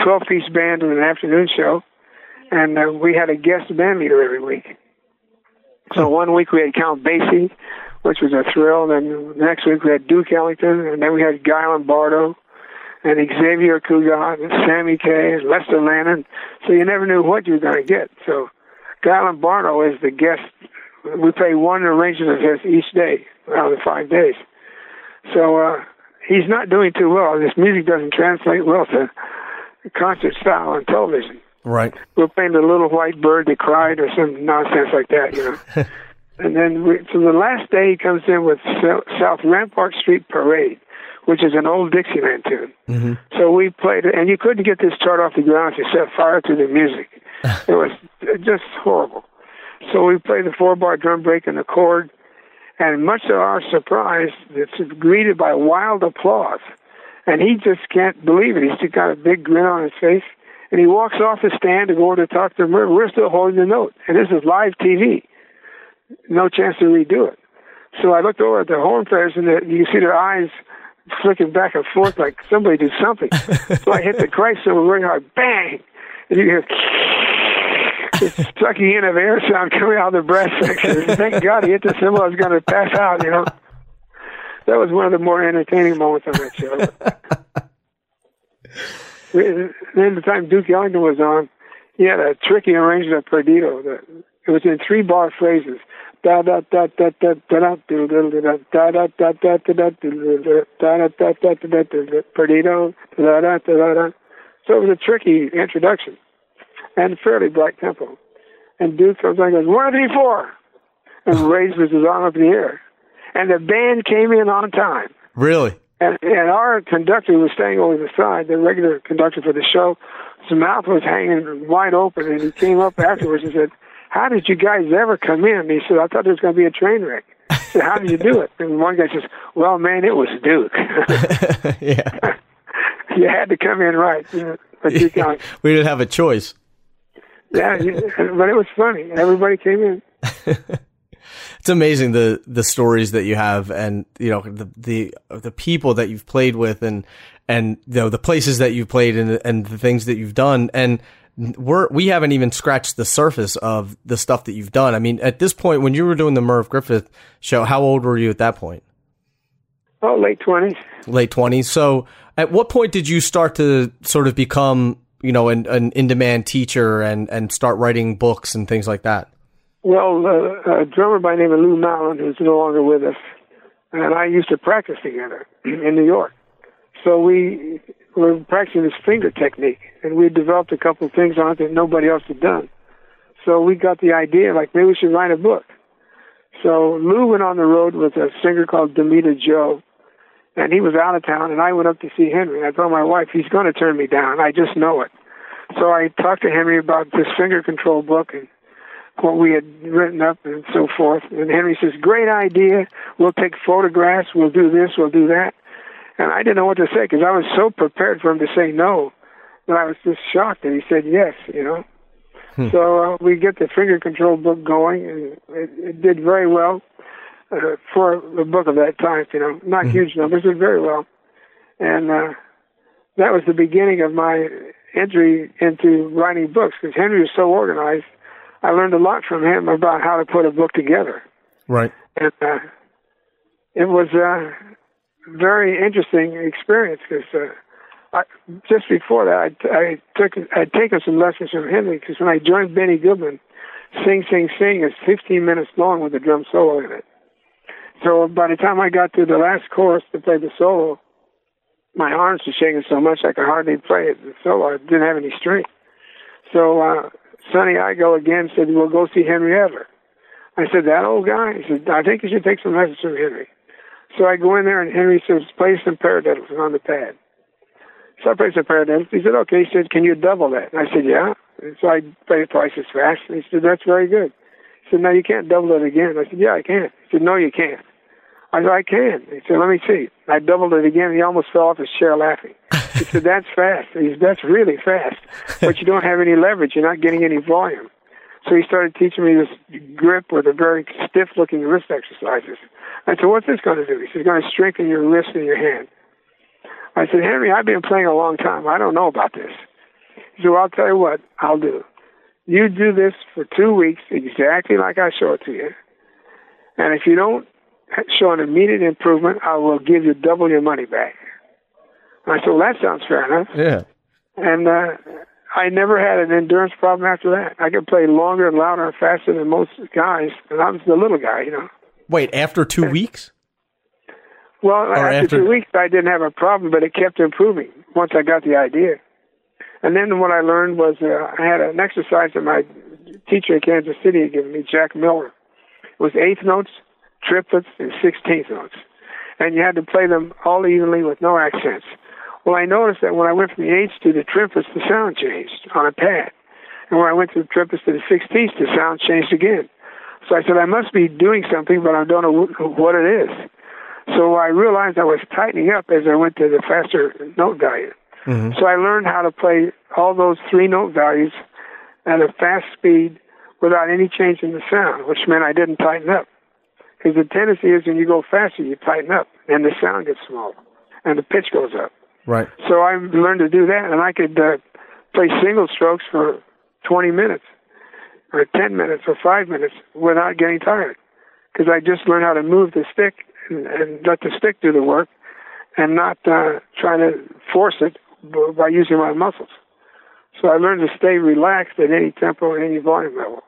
twelve-piece band in an afternoon show, and uh, we had a guest band leader every week. So one week we had Count Basie, which was a thrill. Then the next week we had Duke Ellington, and then we had Guy Lombardo, and Xavier Cugat, and Sammy Kaye, and Lester Lanin. So you never knew what you were going to get. So Guy Lombardo is the guest. We play one arrangement of his each day out of the five days. So uh, he's not doing too well. This music doesn't translate well to concert style on television. Right. We're playing the little white bird that cried or some nonsense like that, you know. [laughs] and then we, so the last day he comes in with Sou- South Rampart Street Parade, which is an old Dixieland tune. Mm-hmm. So we played it, and you couldn't get this chart off the ground if you set fire to the music. [laughs] it was just horrible. So we played the four-bar drum break and the chord, and much to our surprise, it's greeted by wild applause. And he just can't believe it. He's just got a big grin on his face, and he walks off the stand to go over to talk to Merv. We're still holding the note, and this is live TV. No chance to redo it. So I looked over at the horn players, and the, you can see their eyes flicking back and forth like somebody did something. [laughs] so I hit the Christ cymbal very hard, bang, and you hear [laughs] sucking in of air sound coming out of the brass section. Thank God he hit the cymbal. I was going to pass out, you know. That was one of the more entertaining moments on that show. [laughs] Then the time Duke Ellington was on, he had a tricky arrangement of Perdido. that- It was in three bar phrases. Da da da da da da da da da da da da da da do da da da da da da do do Perdido da da da da da. So it was a tricky introduction and fairly black tempo. And Duke comes on and goes, one, three, four, and raises his arm up in the air. And the band came in on time. Really? And, and our conductor was staying over the side, the regular conductor for the show. His mouth was hanging wide open, and he came up afterwards and said, "How did you guys ever come in?" And he said, "I thought there was going to be a train wreck." I said, "How did you do it?" And one guy says, "Well, man, it was Duke. [laughs] yeah. [laughs] you had to come in right." You know, but you [laughs] can't. We didn't have a choice. Yeah, but it was funny. Everybody came in. It's amazing the the stories that you have, and you know the the the people that you've played with, and and you know the places that you've played, and and the things that you've done, and we're we haven't even scratched the surface of the stuff that you've done. I mean, at this point, when you were doing the Merv Griffin show, how old were you at that point? Oh, late twenties. Late twenties. So, at what point did you start to sort of become, you know, an, an in demand teacher and and start writing books and things like that? Well, uh, a drummer by the name of Lou Malin, who's no longer with us, and I used to practice together [clears throat] in New York. So we were practicing this finger technique, and we developed a couple of things on it that nobody else had done. So we got the idea, like maybe we should write a book. So Lou went on the road with a singer called Damita Jo, and he was out of town, and I went up to see Henry. I told my wife, he's going to turn me down. I just know it. So I talked to Henry about this finger control book and what we had written up and so forth. And Henry says, Great idea. We'll take photographs. We'll do this. We'll do that. And I didn't know what to say because I was so prepared for him to say no that I was just shocked that he said yes, you know. So uh, we get the finger control book going, and it, it did very well uh, for a book of that time, you know. Not huge numbers, but very well. And uh, that was the beginning of my entry into writing books because Henry was so organized. I learned a lot from him about how to put a book together. Right. And uh, it was a very interesting experience because uh, I, just before that, I, I took I'd taken some lessons from Henry because when I joined Benny Goodman, Sing Sing Sing is 15 minutes long with a drum solo in it. So by the time I got to the last chorus to play the solo, my arms were shaking so much I could hardly play it. The solo I didn't have any strength. So uh, Sonny Igoe again said, "Well, go see Henry Adler." I said, "That old guy." He said, "I think you should take some lessons from Henry." So I go in there and Henry says, "Play some paradiddles on the pad." So I played some paradiddles. He said, "Okay." He said, "Can you double that?" And I said, "Yeah." And so I played it twice as fast. And he said, "That's very good." He said, "No, you can't double it again." I said, "Yeah, I can." He said, "No, you can't." I said, I can. He said, let me see. I doubled it again. He almost fell off his chair laughing. He said, that's fast. He said, that's really fast. [laughs] But you don't have any leverage. You're not getting any volume. So he started teaching me this grip with a very stiff-looking wrist exercises. I said, what's this going to do? He said, it's going to strengthen your wrist and your hand. I said, Henry, I've been playing a long time. I don't know about this. He said, well, I'll tell you what I'll do. You do this for two weeks exactly like I show it to you. And if you don't show an immediate improvement, I will give you double your money back. I said, well, that sounds fair enough. Yeah. And uh, I never had an endurance problem after that. I could play longer and louder and faster than most guys, and I was the little guy, you know. Wait, after two weeks? Well, after, after, two weeks, I didn't have a problem, but it kept improving once I got the idea. And then what I learned was uh, I had an exercise that my teacher in Kansas City had given me, Jack Miller. It was eighth notes, triplets, and sixteenth notes. And you had to play them all evenly with no accents. Well, I noticed that when I went from the eighths to the triplets, the sound changed on a pad. And when I went from the triplets to the sixteenths, the sound changed again. So I said, I must be doing something, but I don't know what it is. So I realized I was tightening up as I went to the faster note value. Mm-hmm. So I learned how to play all those three note values at a fast speed without any change in the sound, which meant I didn't tighten up. Because the tendency is when you go faster, you tighten up, and the sound gets smaller, and the pitch goes up. Right. So I learned to do that, and I could uh, play single strokes for 20 minutes, or 10 minutes, or five minutes without getting tired. Because I just learned how to move the stick and, and let the stick do the work, and not uh, try to force it by using my muscles. So I learned to stay relaxed at any tempo, any volume level.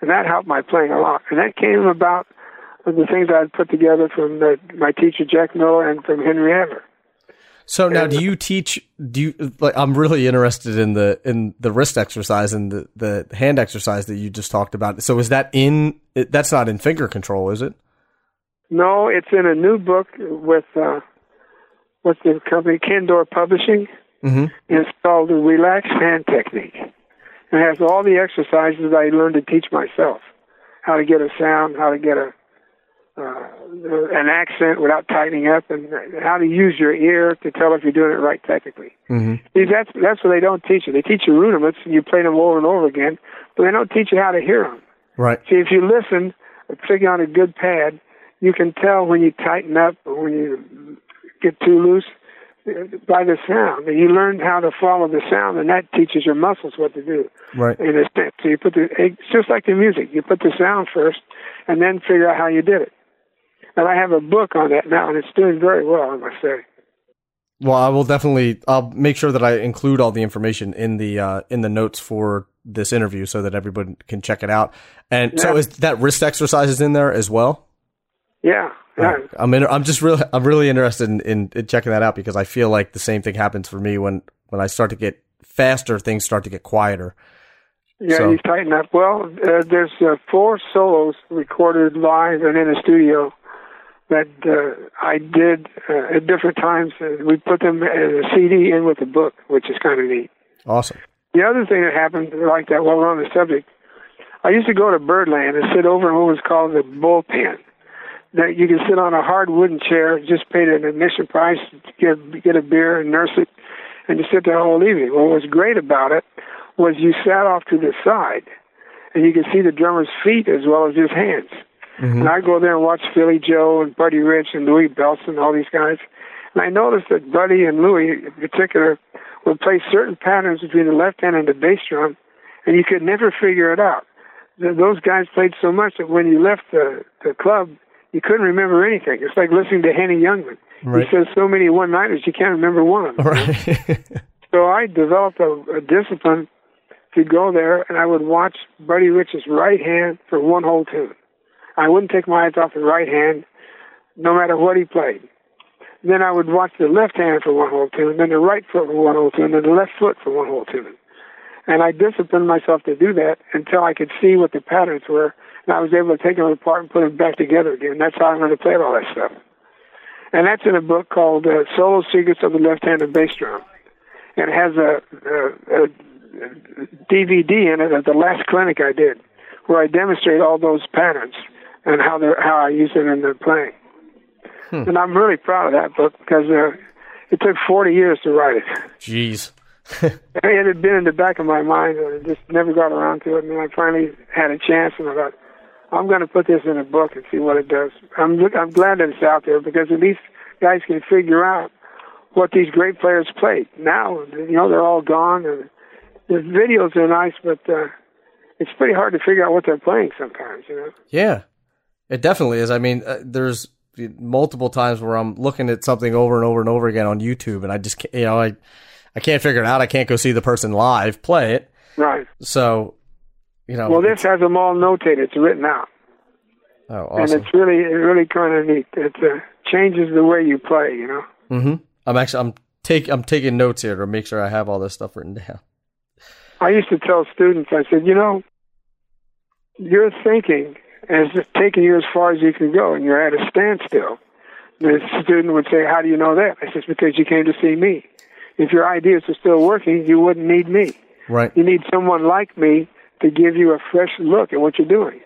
And that helped my playing a lot. And that came about with the things I had put together from the, my teacher Jack Miller and from Henry Adler. So now, do you teach? Do you like? I'm really interested in the in the wrist exercise and the the hand exercise that you just talked about. So is that in? That's not in finger control, is it? No, it's in a new book with uh, what's the company Kendor Publishing. Mm-hmm. It's called the Relaxed Hand Technique. It has all the exercises I learned to teach myself, how to get a sound, how to get a uh, an accent without tightening up, and how to use your ear to tell if you're doing it right technically. Mm-hmm. See, that's that's what they don't teach you. They teach you rudiments, and you play them over and over again, but they don't teach you how to hear them. Right. See, if you listen, particularly on a good pad, you can tell when you tighten up or when you get too loose by the sound. And you learn how to follow the sound, and that teaches your muscles what to do. Right. In a sense, so you put the it's just like the music. You put the sound first, and then figure out how you did it. And I have a book on that now, and it's doing very well, I must say. Well, I will definitely. I'll make sure that I include all the information in the uh, in the notes for this interview, so that everybody can check it out. And yeah. so, is that wrist exercises in there as well? Yeah, yeah. I'm in, I'm just really I'm really interested in, in, in, checking that out because I feel like the same thing happens for me when when I start to get faster, things start to get quieter. Yeah, so. you tighten up. Well, uh, there's uh, four solos recorded live and in a studio that uh, I did uh, at different times. Uh, we put them as a CD in with the book, which is kind of neat. Awesome. The other thing that happened like that while we're on the subject, I used to go to Birdland and sit over in what was called the bullpen. That you can sit on a hard wooden chair, just pay an admission price to get get a beer and nurse it, and you sit there all evening. What was great about it was you sat off to the side, and you could see the drummer's feet as well as his hands. Mm-hmm. And I go there and watch Philly Joe and Buddy Rich and Louie Bellson all these guys. And I noticed that Buddy and Louie in particular would play certain patterns between the left hand and the bass drum, and you could never figure it out. Those guys played so much that when you left the, the club, you couldn't remember anything. It's like listening to Henny Youngman. Right. He says so many one nighters you can't remember one of them. Right. [laughs] So I developed a, a discipline to go there, and I would watch Buddy Rich's right hand for one whole tune. I wouldn't take my eyes off the right hand, no matter what he played. Then I would watch the left hand for one whole tune, then the right foot for one whole tune, then the left foot for one whole tune. And I disciplined myself to do that until I could see what the patterns were, and I was able to take them apart and put them back together again. That's how I learned to play all that stuff. And that's in a book called uh, Solo Secrets of the Left-Handed Bass Drum. And it has a, a, a DVD in it of the last clinic I did, where I demonstrate all those patterns and how they how I use it in their playing. Hmm. And I'm really proud of that book because uh, it took 40 years to write it. Jeez. [laughs] it had been in the back of my mind, and I just never got around to it. And then I finally had a chance, and I thought, I'm going to put this in a book and see what it does. I'm I'm glad that it's out there because at least guys can figure out what these great players played. Now, you know, they're all gone, and the videos are nice, but uh, it's pretty hard to figure out what they're playing sometimes. You know. Yeah, it definitely is. I mean, uh, there's multiple times where I'm looking at something over and over and over again on YouTube, and I just can't, you know I I can't figure it out. I can't go see the person live play it. Right. So, you know. Well, this has them all notated. It's written out. Oh, awesome. And it's really, it's really kind of neat. It uh, changes the way you play. You know. Mm-hmm. I'm actually I'm take I'm taking notes here to make sure I have all this stuff written [laughs] down. I used to tell students, I said, you know, your thinking has taking you as far as you can go, and you're at a standstill. The student would say, "How do you know that?" I said, "Because you came to see me. If your ideas are still working, you wouldn't need me. Right. You need someone like me to give you a fresh look at what you're doing."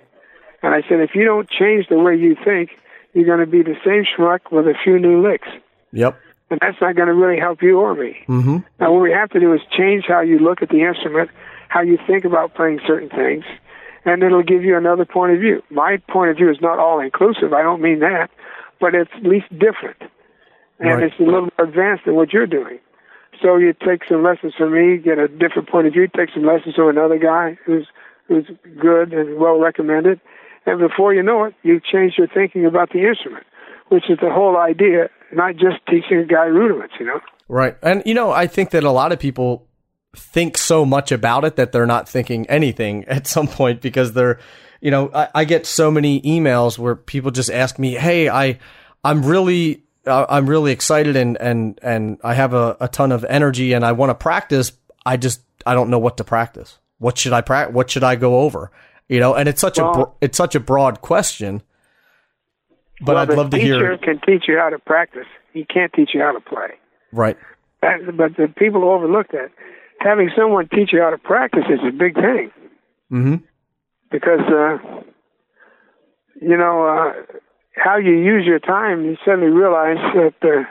And I said, "If you don't change the way you think, you're going to be the same schmuck with a few new licks." Yep. And that's not going to really help you or me. Mm-hmm. Now, what we have to do is change how you look at the instrument, how you think about playing certain things, and it'll give you another point of view. My point of view is not all inclusive. I don't mean that, but it's at least different, and Right. it's a little more advanced than what you're doing. So you take some lessons from me, get a different point of view, take some lessons from another guy who's who's good and well recommended, and before you know it, you've changed your thinking about the instrument, which is the whole idea, not just teaching a guy rudiments, you know. Right. And you know, I think that a lot of people think so much about it that they're not thinking anything [laughs] at some point because they're, you know, I, I get so many emails where people just ask me, "Hey, I, I'm really, uh, I'm really excited and and and I have a, a ton of energy and I want to practice. I just, I don't know what to practice. What should I practice? What should I go over? You know, and it's such a, Well- bro- it's such a broad question. But well, I'd love to teacher hear. can teach you how to practice. He can't teach you how to play. Right. That, but the people overlook that. Having someone teach you how to practice is a big thing Mm-hmm. because, uh, you know, uh, how you use your time, you suddenly realize that uh,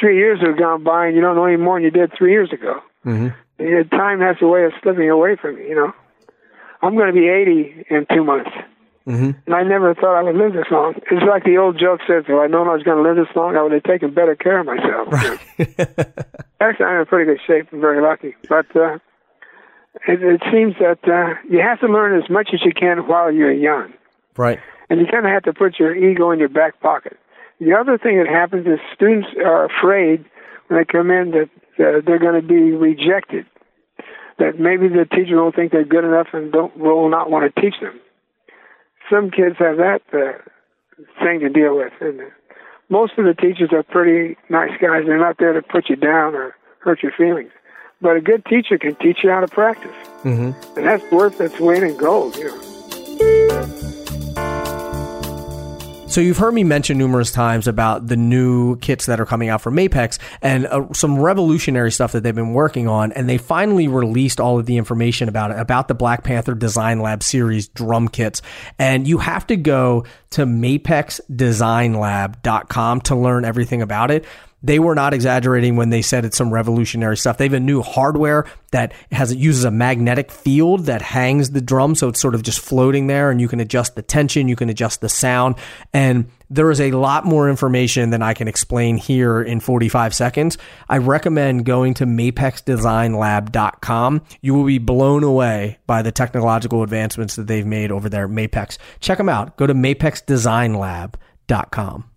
three years have gone by and you don't know any more than you did three years ago. Mm-hmm. And time has a way of slipping away from you, you know. I'm going to be 80 in two months. Mm-hmm. And I never thought I would live this long. It's like the old joke says, if I'd known I was going to live this long, I would have taken better care of myself. [laughs] Actually, I'm in pretty good shape. I'm very lucky. But uh, it, it seems that uh, you have to learn as much as you can while you're young. Right. And you kind of have to put your ego in your back pocket. The other thing that happens is students are afraid when they come in that uh, they're going to be rejected. That maybe the teacher won't think they're good enough and don't will not want to teach them. Some kids have that uh, thing to deal with, and most of the teachers are pretty nice guys. They're not there to put you down or hurt your feelings. But a good teacher can teach you how to practice, Mm-hmm. and that's worth its weight in gold. You know. So you've heard me mention numerous times about the new kits that are coming out from Mapex and uh, some revolutionary stuff that they've been working on, and they finally released all of the information about it about the Black Panther Design Lab series drum kits. And you have to go to mapexdesignlab.com to learn everything about it. They were not exaggerating when they said it's some revolutionary stuff. They have a new hardware that has uses a magnetic field that hangs the drum, so it's sort of just floating there, and you can adjust the tension, you can adjust the sound, and there is a lot more information than I can explain here in 45 seconds. I recommend going to mapexdesignlab.com. You will be blown away by the technological advancements that they've made over there at Mapex. Check them out. Go to mapexdesignlab.com.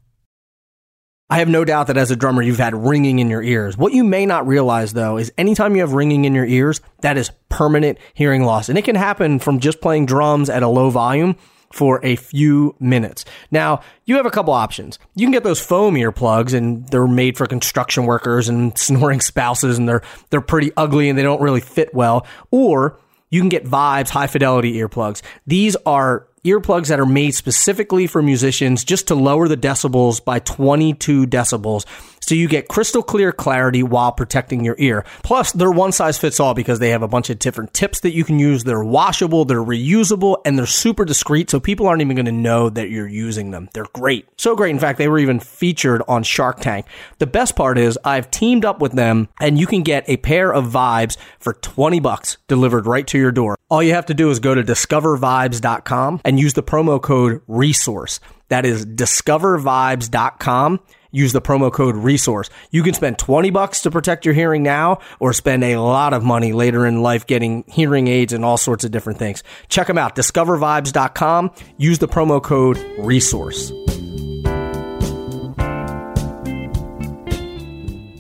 I have no doubt that as a drummer, you've had ringing in your ears. What you may not realize though is anytime you have ringing in your ears, that is permanent hearing loss. And it can happen from just playing drums at a low volume for a few minutes. Now, you have a couple options. You can get those foam earplugs and they're made for construction workers and [laughs] snoring spouses and they're they're pretty ugly and they don't really fit well. Or you can get Vibes high fidelity earplugs. These are earplugs that are made specifically for musicians just to lower the decibels by 22 decibels. So you get crystal clear clarity while protecting your ear. Plus, they're one size fits all because they have a bunch of different tips that you can use. They're washable, they're reusable, and they're super discreet. So people aren't even going to know that you're using them. They're great. So great. In fact, they were even featured on Shark Tank. The best part is I've teamed up with them and you can get a pair of vibes for 20 bucks delivered right to your door. All you have to do is go to discovervibes.com and use the promo code RESOURCE. That is discovervibes.com. Use the promo code RESOURCE. You can spend 20 bucks to protect your hearing now or spend a lot of money later in life getting hearing aids and all sorts of different things. Check them out. Discovervibes.com. Use the promo code RESOURCE.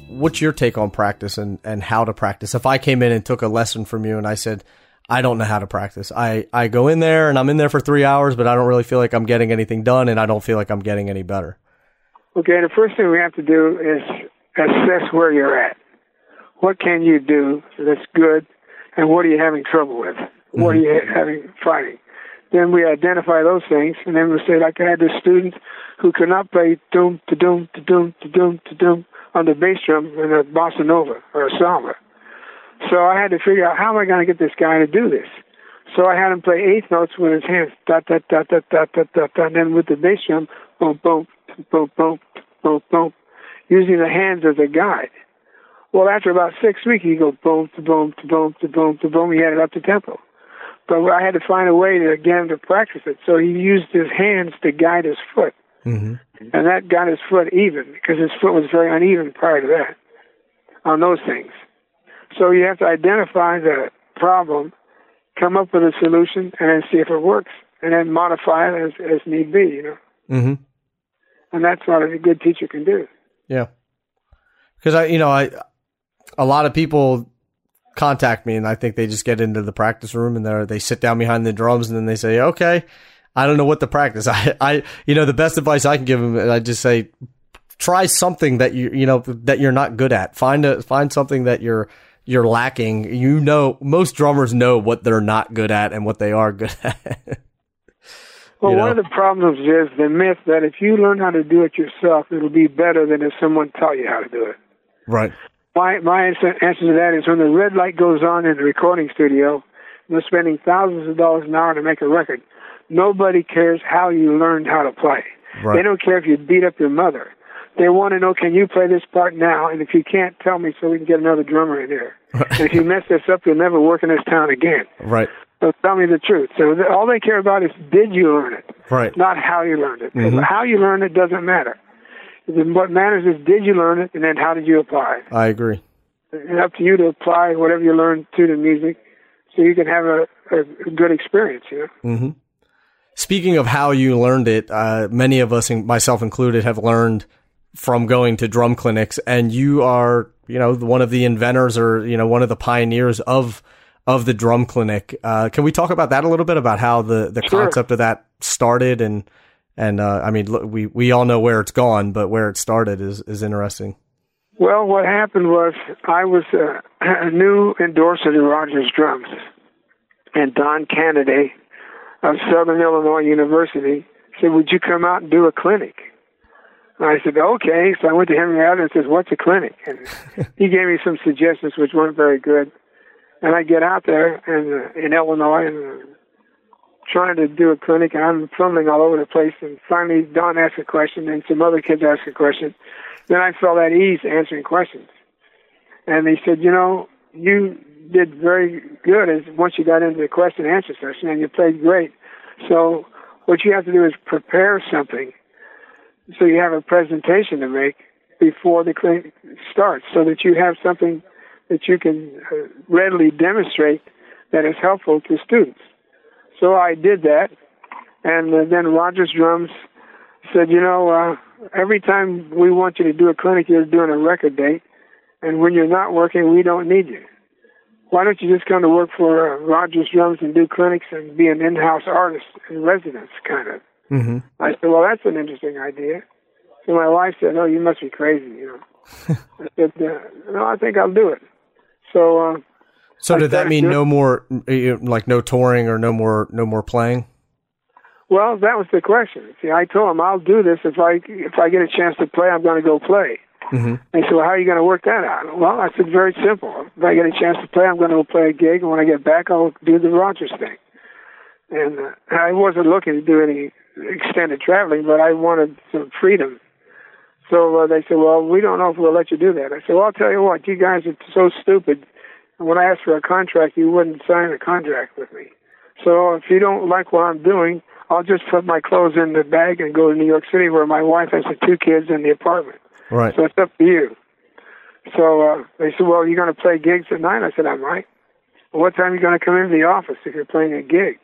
What's your take on practice and, and how to practice? If I came in and took a lesson from you and I said, I don't know how to practice. I, I go in there and I'm in there for three hours, but I don't really feel like I'm getting anything done and I don't feel like I'm getting any better. Okay, the first thing we have to do is assess where you're at. What can you do that's good, and what are you having trouble with? What mm-hmm. are you having fighting? Then we identify those things, and then we say, like I had this student who could not play doom to doom to doom to doom to doom on the bass drum in a bossa nova or a samba. So I had to figure out how am I going to get this guy to do this. So I had him play eighth notes with his hands, dot dot dot dot dot dot dot, and then with the bass drum, boom boom boom boom boom, boom, using the hands as a guide. Well, after about six weeks, he go boom, to boom, to boom, to boom, to boom. He had it up to tempo. But I had to find a way to get him to practice it. So he used his hands to guide his foot. Mm-hmm. And that got his foot even because his foot was very uneven prior to that on those things. So you have to identify the problem, come up with a solution, and then see if it works, and then modify it as, as need be, you know. Mm-hmm and that's what a good teacher can do. Yeah, because I, you know, I a lot of people contact me, and I think they just get into the practice room and they they sit down behind the drums, and then they say, "Okay, I don't know what to practice." [laughs] I, I, you know, the best advice I can give them, is I just say, try something that you, you know, that you're not good at. Find a find something that you're you're lacking. You know, most drummers know what they're not good at and what they are good [laughs] at. Well, you know? one of the problems is the myth that if you learn how to do it yourself, it'll be better than if someone taught you how to do it. Right. My my answer, answer to that is when the red light goes on in the recording studio, they're spending thousands of dollars an hour to make a record. Nobody cares how you learned how to play. Right. They don't care if you beat up your mother. They want to know, can you play this part now? And if you can't, tell me so we can get another drummer in here. and if you mess this up, you'll never work in this town again. Right. So tell me the truth. So the, all they care about is did you learn it, right? Not how you learned it. Mm-hmm. How you learned it doesn't matter. What matters is did you learn it, and then how did you apply it. I agree. It's up to you to apply whatever you learned to the music, so you can have a, a good experience. You know. Mm-hmm. Speaking of how you learned it, uh, many of us, myself included, have learned from going to drum clinics, and you are, you know, one of the inventors or you know one of the pioneers of of the drum clinic. Uh, can we talk about that a little bit about how the, the sure. concept of that started and and uh, I mean look, we we all know where it's gone, but where it started is is interesting. Well, what happened was I was a, [clears throat] a new endorser to Rogers Drums, and Don Kennedy of Southern Illinois University said, "Would you come out and do a clinic?" I said, "Okay." So I went to Henry Adams and says, "What's a clinic?" And he gave me some suggestions which weren't very good and I get out there and uh, in Illinois and trying to do a clinic, and I'm fumbling all over the place. And finally, Don asked a question, and some other kids asked a question. Then I felt at ease answering questions. And they said, you know, you did very good as once you got into the question and answer session, and you played great. So what you have to do is prepare something, so you have a presentation to make before the clinic starts, so that you have something that you can uh, readily demonstrate that is helpful to students. So I did that, and uh, then Rogers Drums said, you know, uh, every time we want you to do a clinic, you're doing a record date, and when you're not working, we don't need you. Why don't you just come to work for uh, Rogers Drums and do clinics and be an in-house artist in residence, kind of? Mm-hmm. I said, well, that's an interesting idea. So my wife said, oh, you must be crazy, you know. [laughs] I said, no, I think I'll do it. So uh, So I did that mean no more, like no touring or no more, no more playing? Well, that was the question. See, I told him I'll do this if I if I get a chance to play, I'm going to go play. Mm-hmm. Said, well, how are you going to work that out? Well, I said, very simple. If I get a chance to play, I'm going to go play a gig, and when I get back, I'll do the Rogers thing. And uh, I wasn't looking to do any extended traveling, but I wanted some freedom. So uh, they said, well, we don't know if we'll let you do that. I said, well, I'll tell you what, you guys are so stupid. When I asked for a contract, you wouldn't sign a contract with me. So if you don't like what I'm doing, I'll just put my clothes in the bag and go to New York City where my wife has the two kids in the apartment. Right. So it's up to you. So uh, they said, well, you're going to play gigs at night? I said, I might. Well, what time are you going to come into the office if you're playing a gig?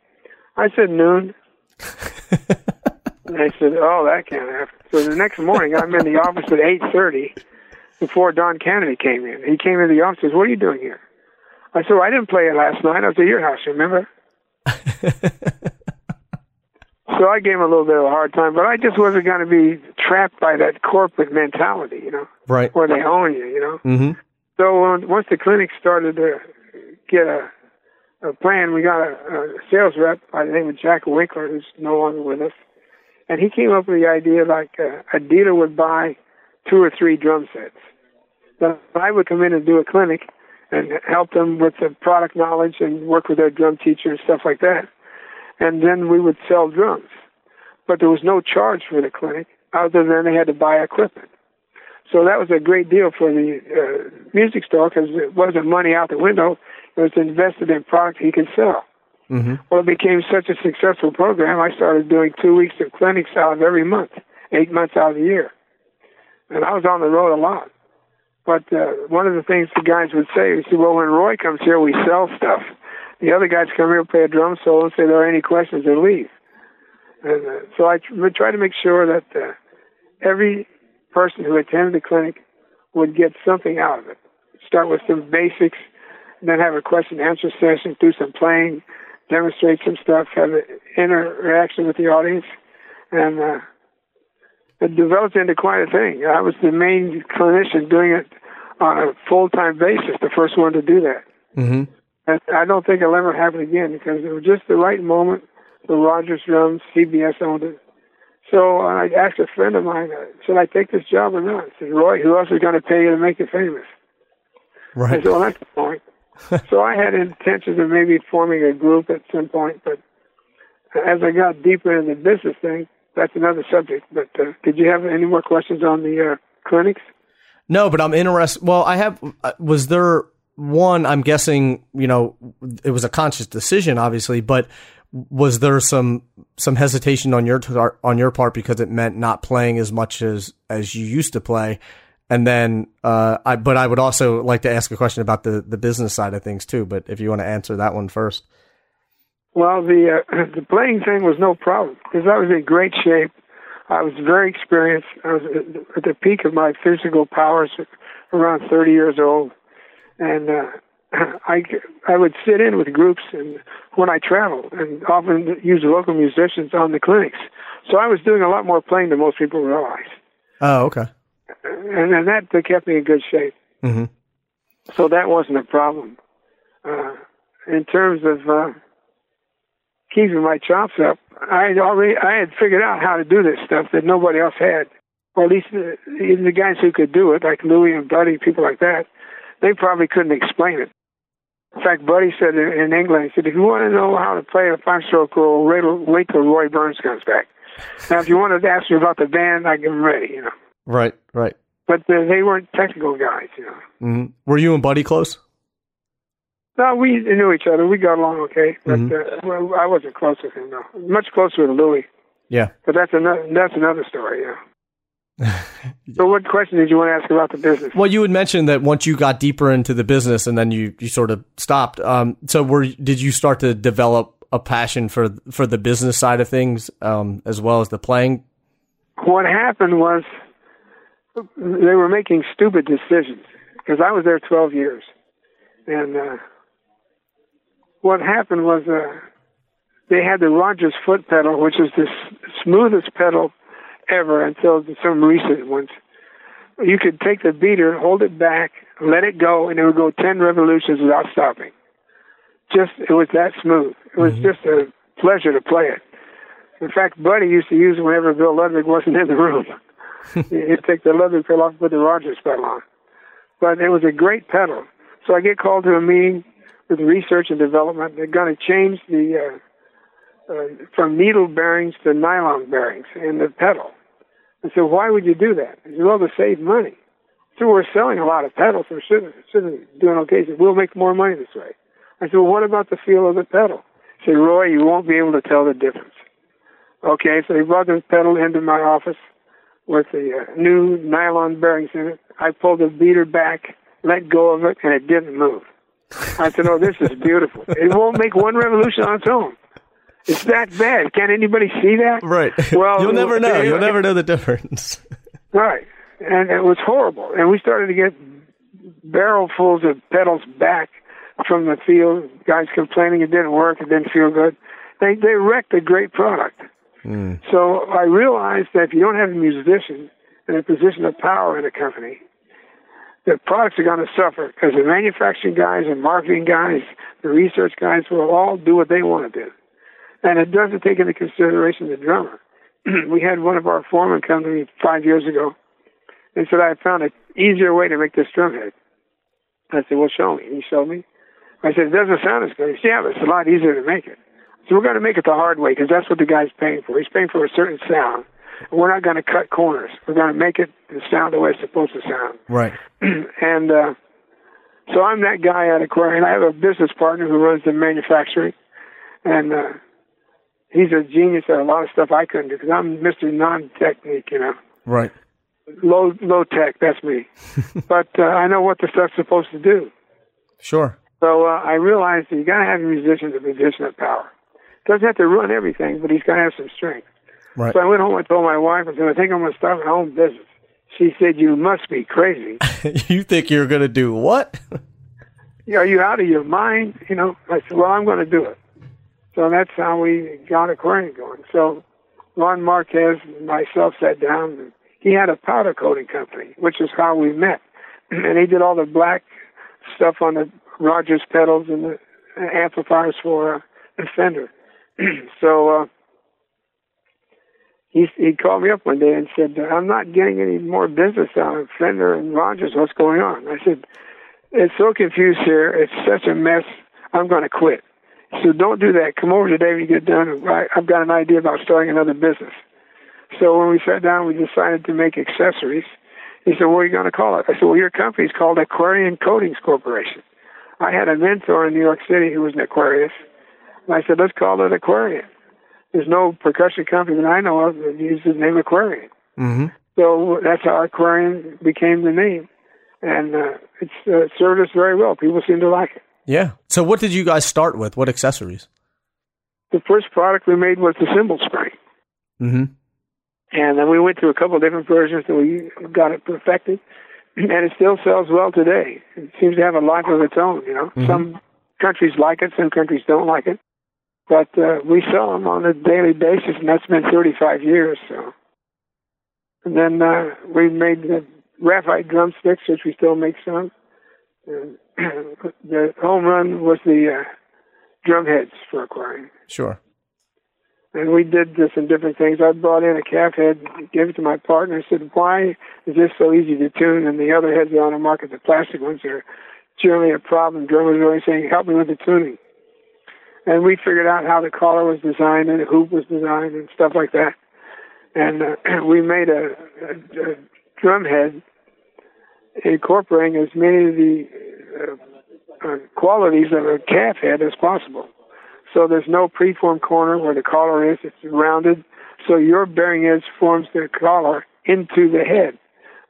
I said, noon. [laughs] and they said, oh, that can't happen. So the next morning, I'm in the office at 8.30 before Don Kennedy came in. He came into the office and says, what are you doing here? I said, well, I didn't play it last night. I was at your house, remember? [laughs] So I gave him a little bit of a hard time, but I just wasn't going to be trapped by that corporate mentality, you know, Right. where they own you, you know. Mm-hmm. So uh, once the clinic started to get a plan, we got a, a sales rep by the name of Jack Winkler, who's no longer with us, and he came up with the idea like uh, a dealer would buy two or three drum sets. Then I would come in and do a clinic and help them with the product knowledge and work with their drum teacher and stuff like that. And then we would sell drums. But there was no charge for the clinic other than they had to buy equipment. So that was a great deal for the uh, music store because it wasn't money out the window. It was invested in product he could sell. Mm-hmm. Well, it became such a successful program, I started doing two weeks of clinics out of every month, eight months out of the year. And I was on the road a lot. But uh, one of the things the guys would say, is, well, when Roy comes here, we sell stuff. The other guys come here, play a drum solo, and say there are any questions, and leave. And uh, so I tr- try to make sure that uh, every person who attended the clinic would get something out of it. Start with some basics, then have a question and answer session, do some playing, demonstrate some stuff, have an interaction with the audience, and uh, it developed into quite a thing. I was the main clinician doing it on a full time basis, the first one to do that. Mm-hmm. And I don't think it'll ever happen again because it was just the right moment The Rogers Drums. CBS owned it. So I asked a friend of mine, uh, should I take this job or not? I said, Roy, who else is going to pay you to make you famous? I Right. said, well, that's the point. [laughs] so I had intentions of maybe forming a group at some point, but as I got deeper into the business thing, that's another subject. But uh, did you have any more questions on the uh, clinics? No, but I'm interested. Well, I have. uh, Was there one? I'm guessing. You know, it was a conscious decision, obviously, but was there some some hesitation on your on your part because it meant not playing as much as as you used to play? And then, uh, I but I would also like to ask a question about the the business side of things too. But if you want to answer that one first, Well, the uh, [clears throat] the playing thing was no problem because I was in great shape. I was very experienced. I was at- at the peak of my physical powers, around 30 years old, and uh, [clears throat] I I would sit in with groups and when I traveled, and often use local musicians on the clinics. So I was doing a lot more playing than most people realize, oh, okay, and, and that kept me in good shape. hmm So that wasn't a problem. Uh, in terms of uh, keeping my chops up, I had already I had figured out how to do this stuff that nobody else had, or at least the, even the guys who could do it, like Louie and Buddy, people like that, they probably couldn't explain it. In fact, Buddy said in, England, he said, if you want to know how to play a five-stroke roll, wait, wait till Roy Burns comes back. Now, if you wanted to ask me about the band, I get ready, you know. Right, right. But uh, they weren't technical guys, you know. hmm Were you and Buddy close? No, we knew each other. We got along okay, but Mhm. uh, well, I wasn't close with him. No, much closer to Louis. Yeah. But that's another that's another story. Yeah. So, what question did you want to ask about the business? Well, you had mentioned that once you got deeper into the business and then you, you sort of stopped. Um, so were did you start to develop a passion for for the business side of things um, as well as the playing? What happened was they were making stupid decisions because I was there 12 years, and uh, what happened was uh, they had the Rogers foot pedal, which is the s- smoothest pedal ever until some recent ones. You could take the beater, hold it back, let it go, and it would go 10 revolutions without stopping. Just, it was that smooth. It was just a pleasure to play it. In fact, Buddy used to use it whenever Bill Ludwig wasn't in the room. [laughs] He'd take the Ludwig pedal off and put the Rogers pedal on. But it was a great pedal. So I get called to a meeting with research and development. They're going to change the uh, uh, from needle bearings to nylon bearings in the pedal. I said, why would you do that? Said, well, to save money. So we're selling a lot of pedals. We're shouldn't, shouldn't doing okay. We'll make more money this way. I said, well, what about the feel of the pedal? He said, Roy, you won't be able to tell the difference. Okay, so he brought the pedal into my office with the uh, new nylon bearings in it. I pulled the beater back, let go of it, and it didn't move. I said, "Oh, this is beautiful. It won't make one revolution on its own. It's that bad. Can anybody see that? Right. [laughs] Well, you'll never know. You'll never know the difference. [laughs] Right. And it was horrible. And we started to get barrelfuls of pedals back from the field. Guys complaining it didn't work, it didn't feel good. They they wrecked a great product. Hmm. So I realized that if you don't have a musician in a position of power in a company, the products are going to suffer because the manufacturing guys and marketing guys, the research guys will all do what they want to do. And it doesn't take into consideration the drummer. [clears throat] we had one of our foremen come to me five years ago and said, I found an easier way to make this drum head. I said, well, show me. He showed me. I said, it doesn't sound as good. He said, yeah, but it's a lot easier to make it. So we're going to make it the hard way because that's what the guy's paying for. He's paying for a certain sound. And we're not going to cut corners. We're going to make it sound the way it's supposed to sound. [clears throat] Right. and uh, so I'm that guy at Aquarian. I have a business partner who runs the manufacturing, and uh, he's a genius at a lot of stuff I couldn't do because I'm Mr. Non-Technique, you know, Right. low low tech. That's me. [laughs] but uh, I know what the stuff's supposed to do. Sure. So uh, I realized that you got to have a musician a position of power. Doesn't have to run everything, but he's got to have some strength. Right. So I went home and told my wife, I said, I think I'm going to start my own business. She said, You must be crazy. [laughs] you think you're going to do what? Are you out of your mind? You know, I said, Well, I'm going to do it. So that's how we got Aquarian going. So Ron Marquez and myself sat down. He had a powder coating company, which is how we met. [clears throat] And he did all the black stuff on the Rogers pedals and the amplifiers for uh, the Fender. [clears throat] so uh, he he called me up one day and said, "I'm not getting any more business out of Fender and Rogers. What's going on?" I said, "It's so confused here. It's such a mess. I'm going to quit." So don't do that. Come over today when you get done. I, I've got an idea about starting another business. So when we sat down, we decided to make accessories. He said, "What are you going to call it?" I said, "Well, your company's called Aquarian Coatings Corporation." I had a mentor in New York City who was an Aquarius, and I said, "Let's call it Aquarian." There's no percussion company that I know of that uses the name Aquarian. Mm-hmm. So that's how Aquarian became the name, and uh, it's uh, served us very well. People seem to like it. Yeah. So what did you guys start with? What accessories? The first product we made was the cymbal spring. Mm-hmm. And then we went through a couple of different versions and we got it perfected. And it still sells well today. It seems to have a life of its own, you know. Some countries like it, some countries don't like it. But uh, we sell them on a daily basis, and that's been 35 years. So, and then uh, we made the graphite drumsticks, which we still make some. And [clears throat] the home run was the uh, drum heads for Aquarian Sure. and we did uh, some different things. I brought in a calf head, gave it to my partner, and said, "Why is this so easy to tune?" And the other heads are on the market, the plastic ones, are generally a problem. Drummers were always saying, "Help me with the tuning." And we figured out how the collar was designed and the hoop was designed and stuff like that. And uh, [clears throat] we made a, a, a drum head incorporating as many of the uh, uh, qualities of a calf head as possible. So there's no preformed corner where the collar is; it's rounded. So your bearing edge forms the collar into the head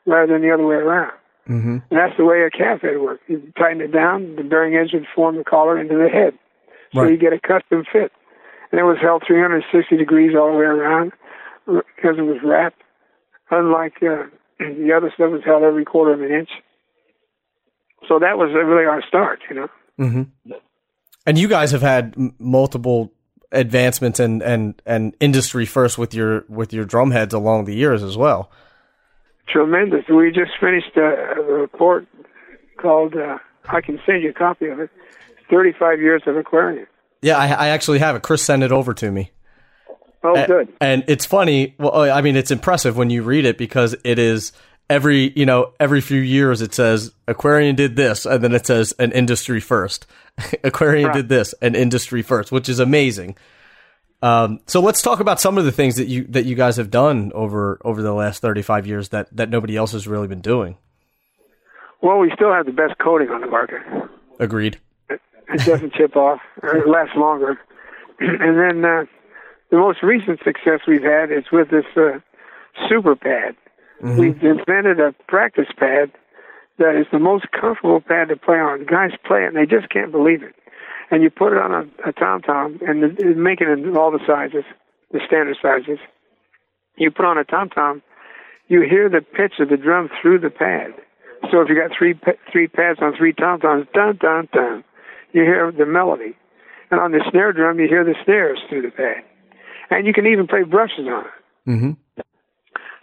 rather than the other way around. Mm-hmm. And that's the way a calf head works. You tighten it down, the bearing edge would form the collar into the head. So Right. you get a custom fit. And it was held 360 degrees all the way around because it was wrapped. Unlike uh, the other stuff was held every quarter of an inch. So that was really our start, you know. Mm-hmm. And you guys have had m- multiple advancements and, and, and industry first with your with your drum heads along the years as well. Tremendous. We just finished a, a report called, uh, I can send you a copy of it, 35 Years of Aquarian. Yeah, I, I actually have it. Chris sent it over to me. Oh, A- good. And it's funny. Well, I mean, it's impressive when you read it because it is every you know every few years it says Aquarian did this, and then it says an industry first. [laughs] Aquarian Right. did this, an industry first, which is amazing. Um, so let's talk about some of the things that you that you guys have done over over the last thirty five years that that nobody else has really been doing. Well, we still have the best coating on the market. Agreed. It doesn't chip off, or it lasts longer. [clears throat] and then uh, the most recent success we've had is with this uh, super pad. We've invented a practice pad that is the most comfortable pad to play on. Guys play it and they just can't believe it. And you put it on a, a tom tom and the, make it in all the sizes, the standard sizes. You put on a tom tom, you hear the pitch of the drum through the pad. So if you got three three pads on three tom toms, dun dun dun, you hear the melody. And on the snare drum, you hear the snares through the pad. And you can even play brushes on it. Mm-hmm.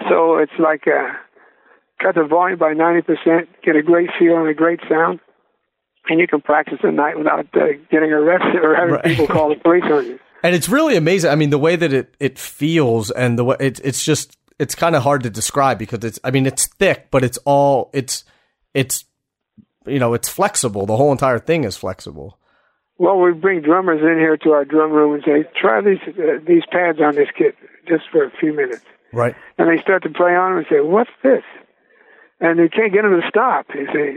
So it's like uh, cut the volume by 90%, get a great feel and a great sound, and you can practice at night without uh, getting arrested or having Right. people call the police on you. [laughs] And it's really amazing. I mean, the way that it, it feels and the way it's it's just it's kind of hard to describe because it's I mean it's thick, but it's all it's it's you know it's flexible. The whole entire thing is flexible. Well, we bring drummers in here to our drum room and say, try these uh, these pads on this kit just for a few minutes. Right. And they start to play on them and say, what's this? And they can't get them to stop. They say,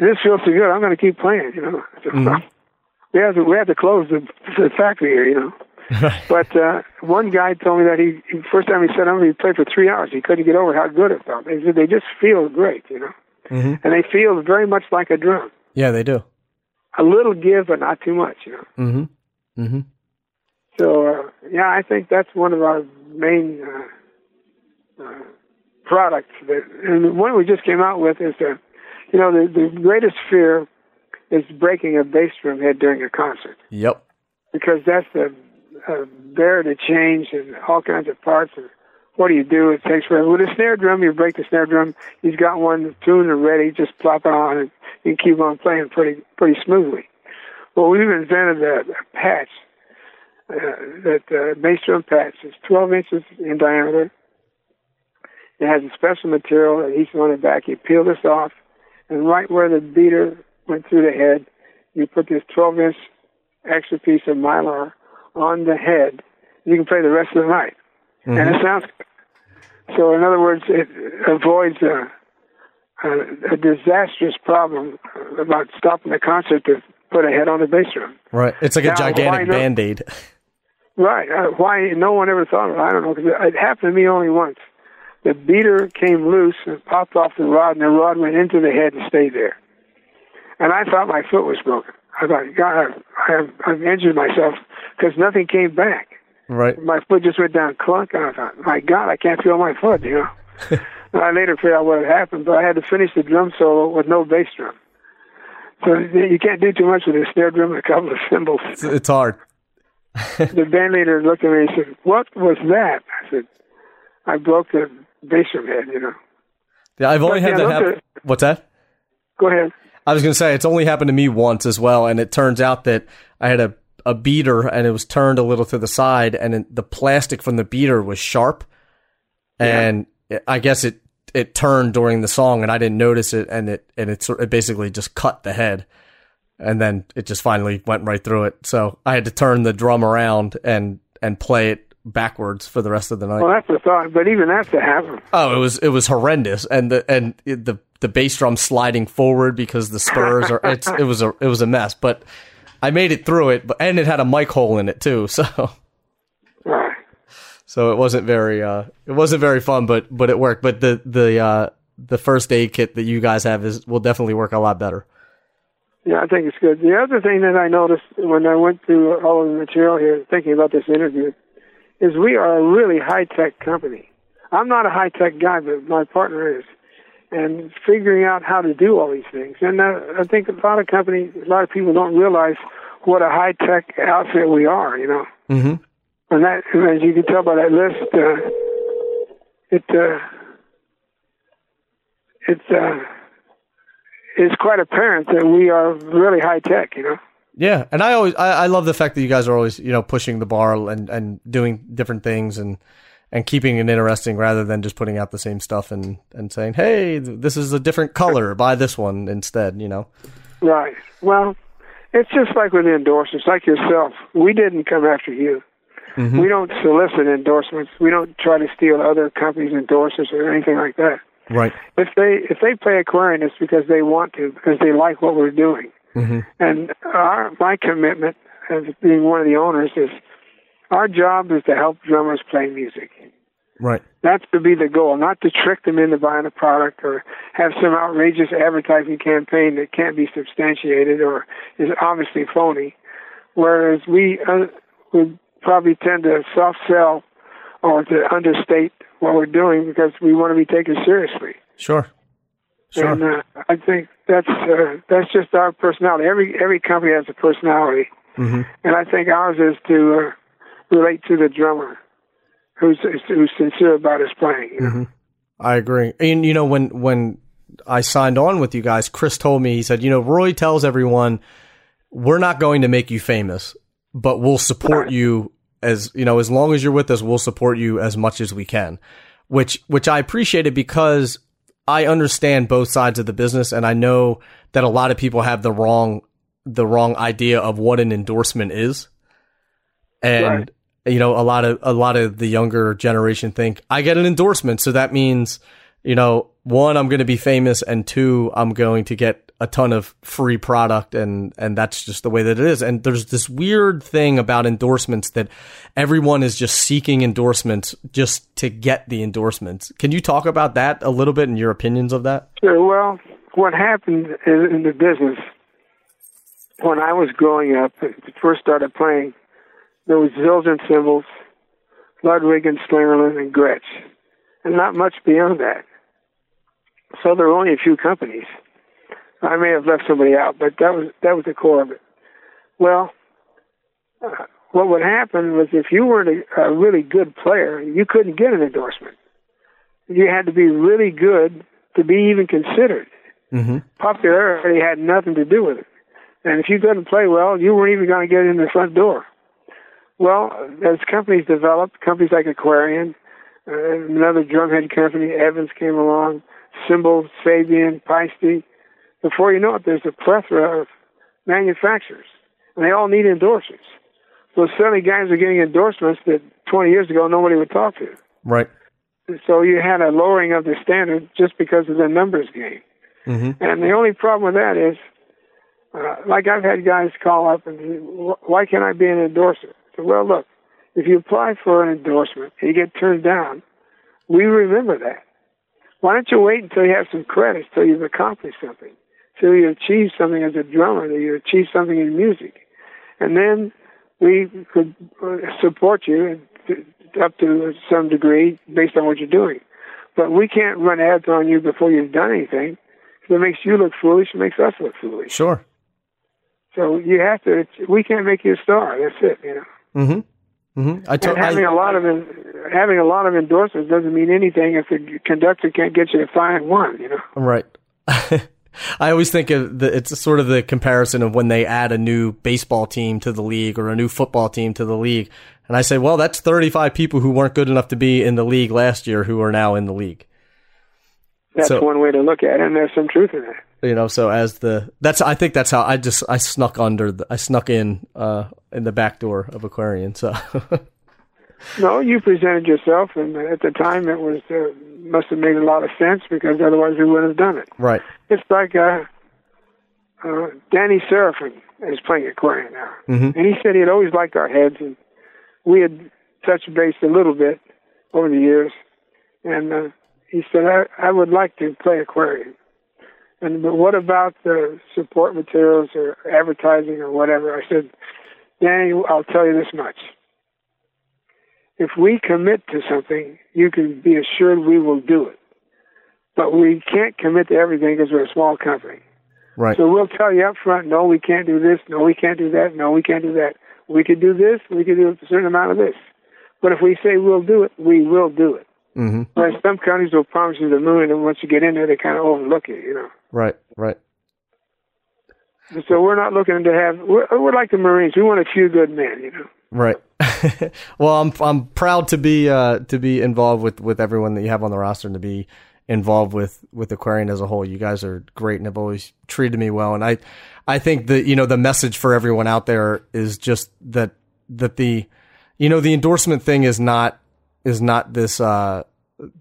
this feels so good, I'm going to keep playing, you know. [laughs] So, we, have to, we have to close the, the factory here, you know. [laughs] But uh, one guy told me that he, first time he set up, he played for three hours. He couldn't get over how good it felt. They said they just feel great, you know, Mhm. and they feel very much like a drum. Yeah, they do. A little give, but not too much, you know. Mm-hmm. Mm-hmm. So uh, yeah, I think that's one of our main uh, uh, products. That, and the one we just came out with is the, you know, the, the greatest fear is breaking a bass drum head during a concert Yep. because that's the uh, bear to change and all kinds of parts. And what do you do? It takes forever. With a snare drum, you break the snare drum. He's got one tuned and ready. Just plop it on, and you keep on playing pretty pretty smoothly. Well, we've invented a, a patch uh, that uh, bass drum patch is 12 inches in diameter. It has a special material adhesive on the back. You peel this off, and right where the beater went through the head, you put this 12 inch extra piece of mylar on the head. You can play the rest of the night, and it sounds. So, in other words, it avoids a, a, a disastrous problem about stopping the concert to put a head on the bass drum. Right. It's like a Now, why gigantic band aid. Right. Uh, why no one ever thought of it? I don't know. Cause it happened to me only once. The beater came loose and popped off the rod, and the rod went into the head and stayed there. And I thought my foot was broken. I thought, God, I've, I've, I've injured myself because nothing came back. Right. My foot just went down clunk, and I thought, my God, I can't feel my foot, you know. [laughs] I later figured out what had happened, but I had to finish the drum solo with no bass drum. So you can't do too much with a snare drum and a couple of cymbals It's, it's hard. [laughs] the band leader looked at me and said, "What was that?" I said, "I broke the bass drum head." You know. Yeah, I've only But, had yeah, that happen. What's that? Go ahead. I was going to say it's only happened to me once as well, and it turns out that I had a a beater and it was turned a little to the side, and the plastic from the beater was sharp, and I guess it it turned during the song and I didn't notice it and it and it, it basically just cut the head and then it just finally went right through it. So I had to turn the drum around and and play it backwards for the rest of the night. Well, that's the thought. But even that's to happen. Oh, it was it was horrendous, and the and it- the the bass drum sliding forward because the spurs are it's it was a it was a mess. But I made it through it, but and it had a mic hole in it too, [laughs] so so it wasn't very uh it wasn't very fun, but but it worked. But the the uh the first aid kit that you guys have is will definitely work a lot better. Yeah, I think it's good. The other thing that I noticed when I went through all of the material here, thinking about this interview, is we are a really high tech company. I'm not a high tech guy, but my partner is, and figuring out how to do all these things. And uh, I think a lot of companies, a lot of people don't realize what a high tech outfit we are. You know, Mm-hmm. and that, as you can tell by that list, uh, it uh, it's uh, it's quite apparent that we are really high tech. You know. Yeah, and I always I, I love the fact that you guys are always you know pushing the bar and and doing different things and and keeping it interesting rather than just putting out the same stuff and and saying hey this is a different color buy this one instead you know Right. Well, it's just like with endorsements, like yourself. We didn't come after you. We don't solicit endorsements. We don't try to steal other companies' endorsements or anything like that. right If they if they play Aquarian, it's because they want to, because they like what we're doing. mm-hmm. And our my commitment as being one of the owners is our job is to help drummers play music. right That's to be the goal, not to trick them into buying a product or have some outrageous advertising campaign that can't be substantiated or is obviously phony. Whereas we uh, would probably tend to soft sell or to understate what we're doing because we want to be taken seriously. sure sure And uh, I think that's uh, that's just our personality. Every every company has a personality, mm-hmm. and I think ours is to uh, relate to the drummer, who's who's sincere about his playing. You know? Mm-hmm. I agree. And you know, when when I signed on with you guys, Chris told me he said, you know, Roy tells everyone we're not going to make you famous, but we'll support you as you know, as long as you're with us, we'll support you as much as we can. Which which I appreciated because I understand both sides of the business and I know that a lot of people have the wrong the wrong idea of what an endorsement is. And Right. You know, a lot of a lot of the younger generation think I get an endorsement, so that means, you know, one, I'm going to be famous, and two, I'm going to get a ton of free product, and and that's just the way that it is. And there's this weird thing about endorsements that everyone is just seeking endorsements just to get the endorsements. Can you talk about that a little bit and your opinions of that? Sure. Well, what happened in, the business when I was growing up, first started playing, there was Zildjian cymbals, Ludwig and Slingerland and Gretsch, and not much beyond that. So there were only a few companies. I may have left somebody out, but that was that was the core of it. Well, uh, what would happen was if you weren't a, a really good player, you couldn't get an endorsement. You had to be really good to be even considered. Mm-hmm. Popularity had nothing to do with it. And if you couldn't play well, you weren't even going to get in the front door. Well, as companies developed, companies like Aquarian, uh, another drumhead company, Evans came along, Cymbal, Sabian, Paiste. Before you know it, there's a plethora of manufacturers, and they all need endorsements. So suddenly guys are getting endorsements that 20 years ago nobody would talk to. Right. So you had a lowering of the standard just because of the numbers game. Mm-hmm. And the only problem with that is, uh, like I've had guys call up and say, why can't I be an endorser? So, well, look, if you apply for an endorsement and you get turned down, we remember that. Why don't you wait until you have some credits, till you've accomplished something, till you achieve something as a drummer, till you achieve something in music, and then we could uh, support you up to some degree based on what you're doing. But we can't run ads on you before you've done anything. It makes you look foolish, it makes us look foolish. Sure. So you have to. We can't make you a star. That's it. You know. Mm-hmm. Mm-hmm. I, And having I a lot of having a lot of endorsements doesn't mean anything if the conductor can't get you to find one. You know. Right. [laughs] I always think of the, it's sort of the comparison of when they add a new baseball team to the league or a new football team to the league. And I say, well, that's 35 people who weren't good enough to be in the league last year who are now in the league. That's So- one way to look at it, and there's some truth in that. you know so as the that's i think that's how i just i snuck under the, i snuck in uh in the back door of aquarian so [laughs] No, you presented yourself, and at the time it was uh, must have made a lot of sense because otherwise we wouldn't have done it. right It's like uh, uh, Danny Seraphine is playing Aquarian now, Mhm. and he said he had always liked our heads, and we had touched base a little bit over the years, and uh, he said I, I would like to play Aquarian. And but what about the support materials or advertising or whatever? I said, Danny, I'll tell you this much. If we commit to something, you can be assured we will do it. But we can't commit to everything because we're a small company. right So we'll tell you up front, no, we can't do this, no, we can't do that, no, we can't do that. We could do this, we could do a certain amount of this. But if we say we'll do it, we will do it. Hmm Whereas some counties will promise you the moon, and once you get in there, they kind of overlook it, you know. right right And so we're not looking to have, we're, we're like the Marines. We want a few good men, you know. right [laughs] well i'm i'm proud to be uh to be involved with with everyone that you have on the roster and to be involved with with aquarian as a whole you guys are great and have always treated me well and i i think that you know the message for everyone out there is just that that the you know the endorsement thing is not is not this uh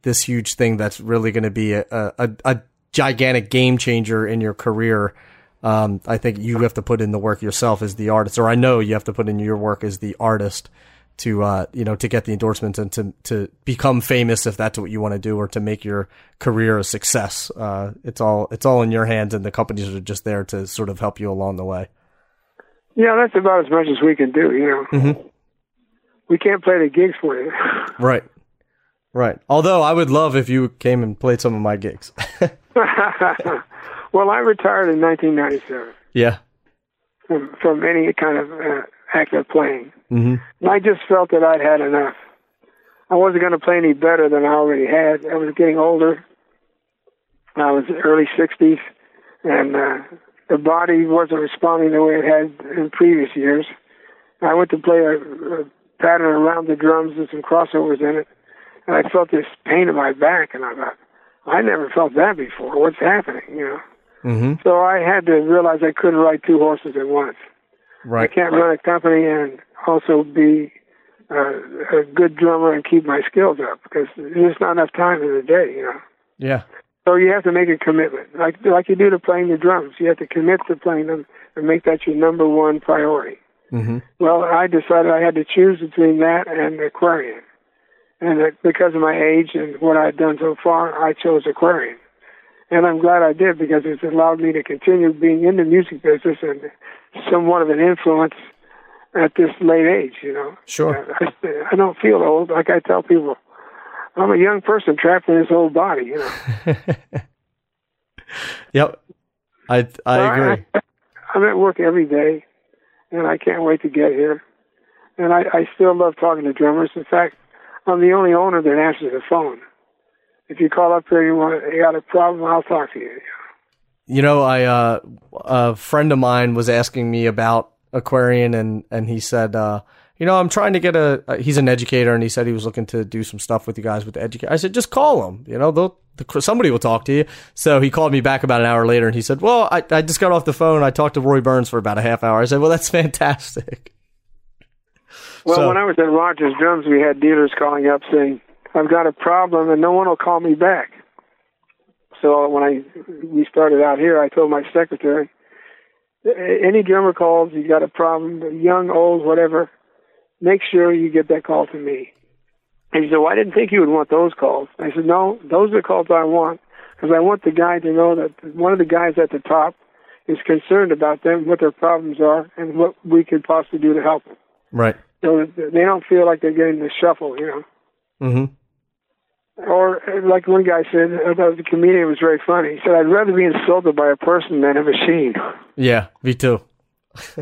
this huge thing that's really going to be a, a a gigantic game changer in your career um, I think you have to put in the work yourself as the artist, or I know you have to put in your work as the artist to, uh, you know, to get the endorsements and to, to become famous if that's what you want to do, or to make your career a success. Uh, it's all, it's all in your hands and the companies are just there to sort of help you along the way. Yeah, that's about as much as we can do, you know. We can't play the gigs for you. Right. Right. Although I would love if you came and played some of my gigs. [laughs] well, I retired in 1997 yeah. from, from any kind of uh, active playing. hmm And I just felt that I'd had enough. I wasn't going to play any better than I already had. I was getting older. I was early 60s, and uh, the body wasn't responding the way it had in previous years. I went to play a, a pattern around the drums with some crossovers in it, and I felt this pain in my back, and I thought, I never felt that before. What's happening, you know? hmm So I had to realize I couldn't ride two horses at once. Right. I can't run a company and also be uh, a good drummer and keep my skills up because there's just not enough time in the day, you know. Yeah. So you have to make a commitment, like like you do to playing the drums. You have to commit to playing them and make that your number one priority. Hmm Well, I decided I had to choose between that and Aquarian, and that because of my age and what I'd done so far, I chose Aquarian. And I'm glad I did because it's allowed me to continue being in the music business and somewhat of an influence at this late age, you know. Sure. I, I don't feel old. Like I tell people, I'm a young person trapped in this old body, you know. [laughs] Yep. I, I Well, agree. I, I'm at work every day, and I can't wait to get here. And I, I still love talking to drummers. In fact, I'm the only owner that answers the phone. If you call up here, you want you got a problem, I'll talk to you. You know, I uh, a friend of mine was asking me about Aquarian, and and he said, uh, you know, I'm trying to get a. Uh, he's an educator, and he said he was looking to do some stuff with you guys with the educator. I said, just call him. You know, they'll the, somebody will talk to you. So he called me back about an hour later, and he said, well, I I just got off the phone. I talked to Roy Burns for about a half hour. I said, well, that's [laughs] fantastic. Well, So- when I was at Rogers Drums, we had dealers calling up saying, "I've got a problem," and no one will call me back. So when I we started out here, I told my secretary, "Any drummer calls, you got a problem, young, old, whatever, make sure you get that call to me." And he said, "Well, I didn't think you would want those calls." I said, "No, those are the calls I want because I want the guy to know that one of the guys at the top is concerned about them, what their problems are, and what we could possibly do to help them." Right. so they don't feel like they're getting the shuffle, you know. Mm-hmm. Or like one guy said, I thought the comedian was very funny. He said, "I'd rather be insulted by a person than a machine." Yeah. Me too. [laughs]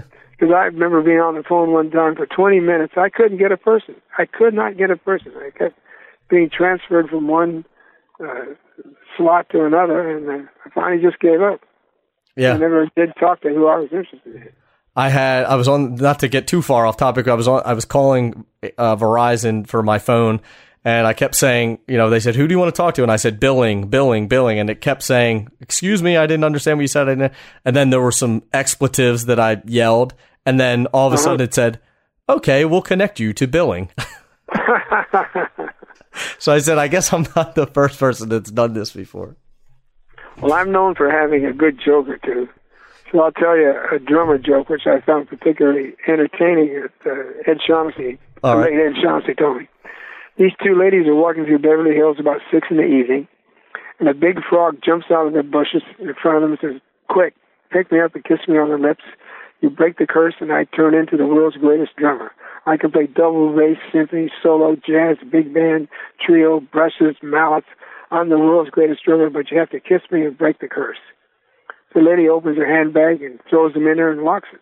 Because I remember being on the phone one time for 20 minutes. I couldn't get a person. I could not get a person. I kept being transferred from one uh, slot to another, and I finally just gave up. Yeah. I never did talk to who I was interested in. I had I was on not to get too far off topic. I was on I was calling uh, Verizon for my phone, And I kept saying, you know, they said, "Who do you want to talk to?" And I said, "Billing, billing, billing." And it kept saying, "Excuse me, I didn't understand what you said." And then there were some expletives that I yelled, and then all of a sudden it said, "Okay, we'll connect you to billing." [laughs] so I said, "I guess I'm not the first person that's done this before." Well, I'm known for having a good joke or two. So I'll tell you a drummer joke, which I found particularly entertaining. That uh, Ed Shaughnessy, All right. Ed Shaughnessy, told me. These two ladies are walking through Beverly Hills about six in the evening, and a big frog jumps out of the bushes in front of them and says, "Quick, pick me up and kiss me on the lips. You break the curse, and I turn into the world's greatest drummer. I can play double bass, symphony, solo, jazz, big band, trio, brushes, mallets. I'm the world's greatest drummer, but you have to kiss me and break the curse." The lady opens her handbag and throws them in there and locks it.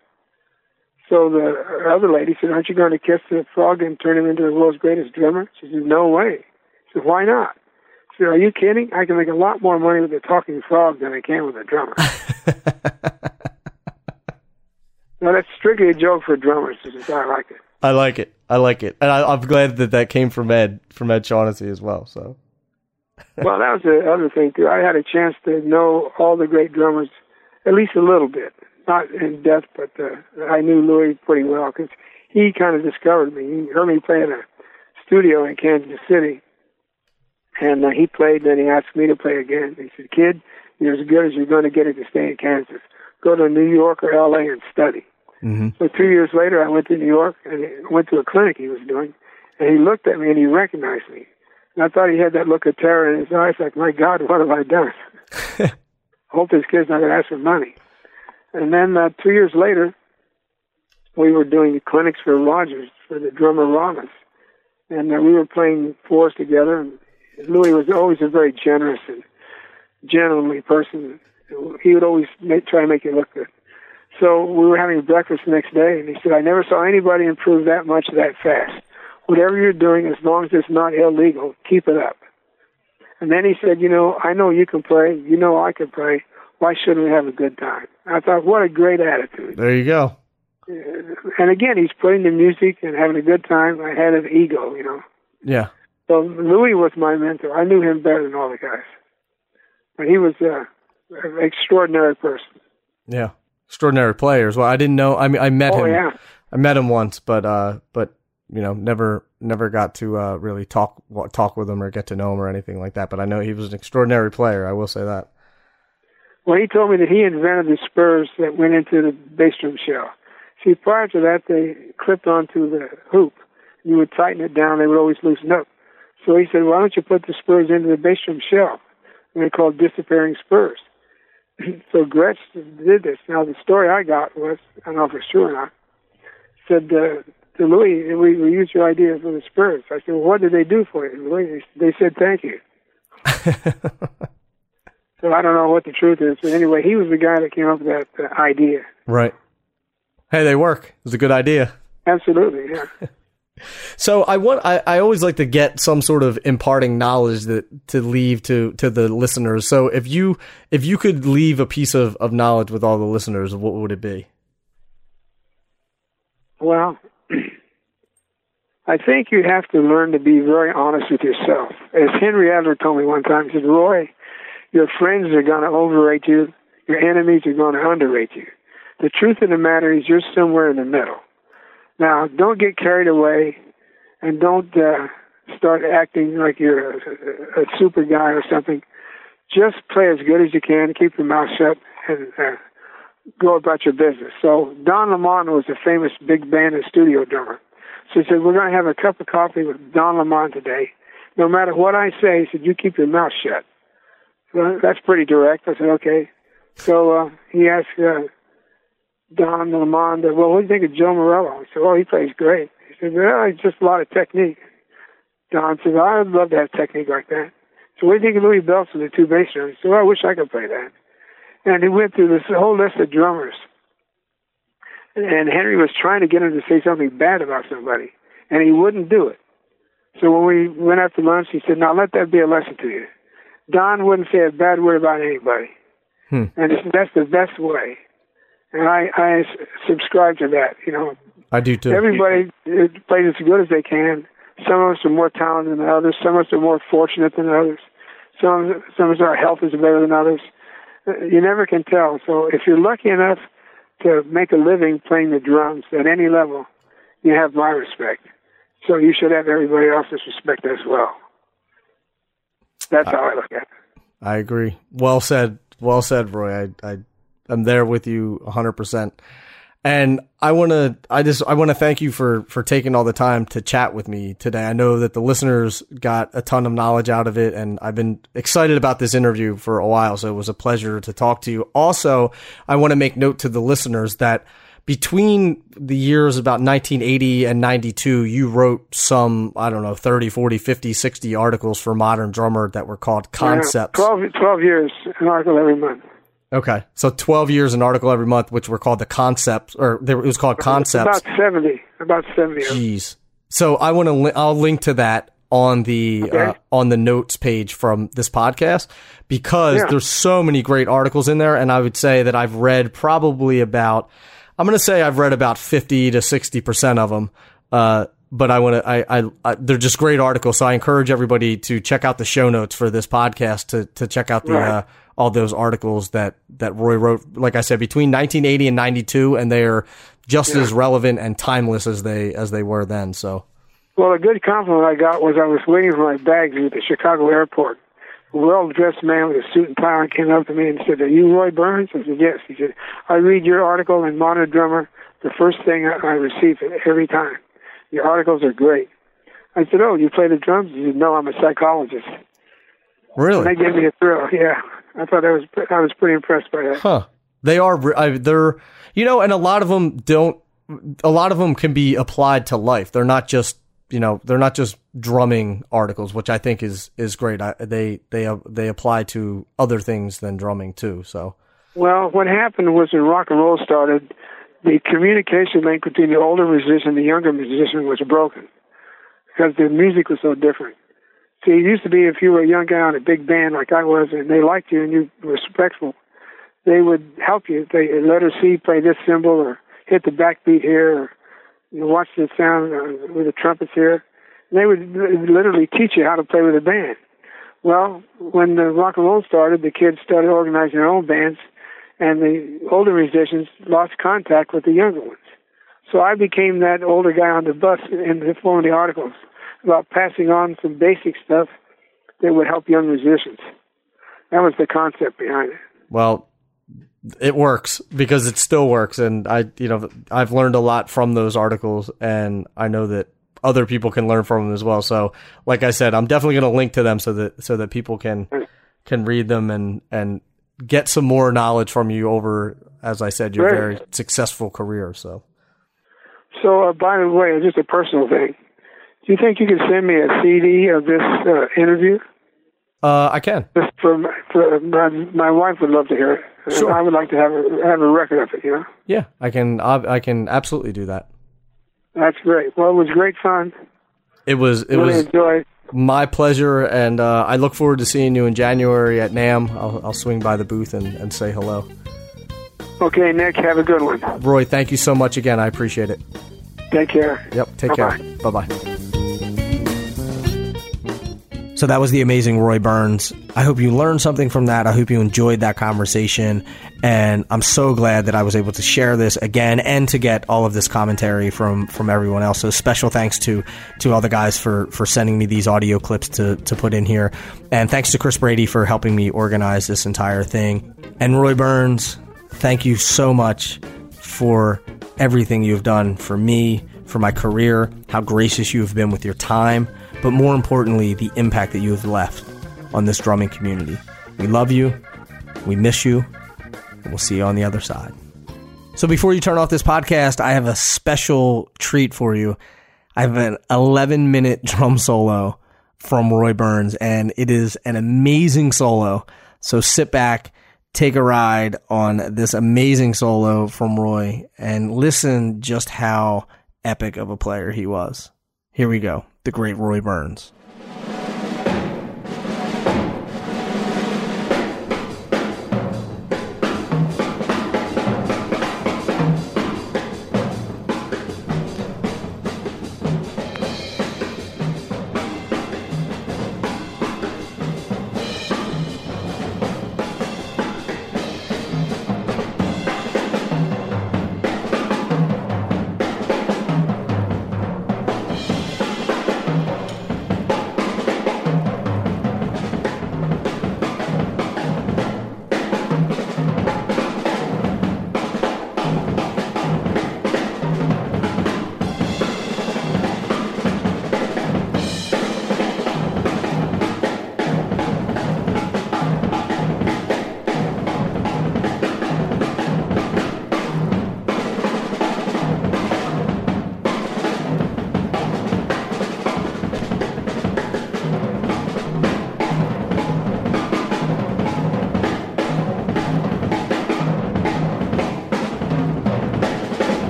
So the other lady said, Aren't you going to kiss the frog and turn him into the world's greatest drummer? She said, No way. She said, Why not? She said, Are you kidding? I can make a lot more money with a talking frog than I can with a drummer. [laughs] now, that's strictly a joke for drummers. I like it. I like it. I like it, and I, I'm glad that that came from Ed, from Ed Shaughnessy as well. So [laughs] well, that was the other thing too. I had a chance to know all the great drummers, at least a little bit, not in depth, but uh, I knew Louis pretty well because he kind of discovered me. He heard me play in a studio in Kansas City, and uh, he played. Then he asked me to play again. He said, "Kid, you're as good as you're going to get it to stay in Kansas. Go to New York or L.A. and study." mm-hmm. So two years later, I went to New York and went to a clinic he was doing, and he looked at me and he recognized me. And I thought he had that look of terror in his eyes, like, my God, what have I done? [laughs] Hope this kid's not going to ask for money. And then uh, two years later, we were doing clinics for Rogers for the drummer Rollins. And uh, we were playing fours together. And Louis was always a very generous and gentlemanly person. He would always make, try to make it look good. So we were having breakfast the next day, and he said, I never saw anybody improve that much that fast whatever you're doing, as long as it's not illegal, keep it up. And then he said, you know, I know you can play. You know I can play. Why shouldn't we have a good time? I thought, what a great attitude. there you go. And again, he's playing the music and having a good time ahead of ego, you know. Yeah, So Louis was my mentor. I knew him better than all the guys. But he was uh, extraordinary person. yeah. Extraordinary players. Well, I didn't know. I mean, I met Oh, him. yeah. I met him once, but uh, but you know, never never got to uh, really talk talk with him or get to know him or anything like that. But I know he was an extraordinary player. I will say that. Well, he told me that he invented the spurs that went into the bass drum shell. See, prior to that, they clipped onto the hoop. You would tighten it down; they would always loosen up. So he said, "Why don't you put the spurs into the bass drum shell?" And they're called disappearing spurs. [clears throat] so Gretsch did this. Now, the story I got was, I don't know if it's true or not, said uh, to Louis, we, we used your idea for the spurs. I said, well, what did they do for you? Louis, they said thank you. [laughs] So I don't know what the truth is, but anyway, he was the guy that came up with that uh, idea. Right. Hey, they work. It was a good idea. Absolutely, yeah. [laughs] So I want I, I always like to get some sort of imparting knowledge that to leave to to the listeners. So if you if you could leave a piece of, of knowledge with all the listeners, what would it be? Well, [clears throat] I think you have to learn to be very honest with yourself. As Henry Adler told me one time, he said, Roy, your friends are going to overrate you, your enemies are going to underrate you. The truth of the matter is you're somewhere in the middle. Now, don't get carried away and don't uh, start acting like you're a, a super guy or something. Just play as good as you can, keep your mouth shut, and uh, go about your business. So Don Lamond was a famous big band and studio drummer. So he said, we're going to have a cup of coffee with Don Lamond today. No matter what I say, he said, you keep your mouth shut. Well, that's pretty direct. I said, okay. So uh, he asked uh, Don Lamond, well, what do you think of Joe Morello? I said, well, he plays great. He said, well, it's just a lot of technique. Don said, well, I'd love to have technique like that. So what do you think of Louis with the two bass drums? He said, well, I wish I could play that. And he went through this whole list of drummers. And Henry was trying to get him to say something bad about somebody, and he wouldn't do it. So when we went out to lunch, he said, now let that be a lesson to you. Don wouldn't say a bad word about anybody. Hmm. And that's the best way. And I subscribe to that. You know, I do too. everybody uh, plays as good as they can. Some of us are more talented than others. Some of us are more fortunate than others. Some of us, some of us our health is better than others. Uh, You never can tell. So if you're lucky enough to make a living playing the drums at any level, you have my respect. So you should have everybody else's respect as well. That's how I look at it. I agree. Well said. Well said, Roy. I, I, I'm there with you 100%. And I want to, I just, I want to thank you for, for taking all the time to chat with me today. I know that the listeners got a ton of knowledge out of it and I've been excited about this interview for a while. So it was a pleasure to talk to you. Also, I want to make note to the listeners that between the years about 1980 and 92, you wrote some, I don't know, 30, 40, 50, 60 articles for Modern Drummer that were called Concepts. Yeah, 12, 12 years, an article every month. Okay. So 12 years an article every month, which were called the concepts, or they were, it was called concepts. About 70. About 70. of. Jeez. So I want to, li- I'll link to that on the, Okay. uh, on the notes page from this podcast because Yeah. there's so many great articles in there. And I would say that I've read probably about, I'm going to say I've read about 50 to 60% of them. Uh, but I want to, I, I, I, they're just great articles. So I encourage everybody to check out the show notes for this podcast to, to check out the, Right. uh, all those articles that, that Roy wrote, like I said, between 1980 and 92, and they're just as relevant and timeless as they, as they were then. So, Well, a good compliment I got was I was waiting for my bags at the Chicago airport. A well-dressed man with a suit and tie came up to me and said, "Are you Roy Burns?" I said, "Yes." He said, "I read your article in Modern Drummer. The first thing I, I receive it every time. Your articles are great." I said, "Oh, you play the drums?" He said, "No, I'm a psychologist." really? That gave me a thrill. Yeah, I thought I was I was pretty impressed by that. Huh. They are, re- I, they're, you know, and a lot of them don't, a lot of them can be applied to life. They're not just, you know, they're not just drumming articles, which I think is, is great. I, they, they, uh, they apply to other things than drumming too. So, Well, what happened was when rock and roll started, the communication link between the older musician and the younger musician was broken because the music was so different. See, it used to be if you were a young guy on a big band like I was, and they liked you and you were respectful, they would help you. They let her see play this cymbal or hit the backbeat here, or you know, watch the sound uh, with the trumpets here. And they would literally teach you how to play with a band. Well, when the rock and roll started, the kids started organizing their own bands, and the older musicians lost contact with the younger ones. So I became that older guy on the bus in the form of the articles about passing on some basic stuff that would help young musicians. That was the concept behind it. well, it works because it still works. And I, you know, I've learned a lot from those articles and I know that other people can learn from them as well. So, like I said, I'm definitely going to link to them so that, so that people can, can read them and, and get some more knowledge from you over, as I said, your Right. very successful career. So, So, uh, by the way, just a personal thing. Do you think you could send me a CD of this uh, interview? uh, I can. Just for, my- for my, my wife would love to hear it. Sure. I would like to have a, have a record of it. You know, Yeah, I can. I, I can absolutely do that. that's great. Well, it was great fun. It was. It Really was enjoyed. my pleasure, and uh, I look forward to seeing you in January at NAMM. I'll, I'll swing by the booth and, and say hello. Okay, Nick, have a good one. Roy, thank you so much again. I appreciate it. Take care. Yep. Take Bye-bye. care. Bye bye. So that was the amazing Roy Burns. I hope you learned something from that. I hope you enjoyed that conversation. And I'm so glad that I was able to share this again and to get all of this commentary from, from everyone else. So special thanks to, to all the guys for, for sending me these audio clips to, to put in here. And thanks to Chris Brady for helping me organize this entire thing. And Roy Burns, thank you so much for everything you've done for me, for my career, how gracious you have been with your time, but more importantly, the impact that you have left on this drumming community. We love you, we miss you, and we'll see you on the other side. So before you turn off this podcast, I have a special treat for you. I have an 11 minute [laughs] drum solo from Roy Burns, and it is an amazing solo. So sit back, take a ride on this amazing solo from Roy, and listen just how epic of a player he was. Here we go. The great Roy Burns.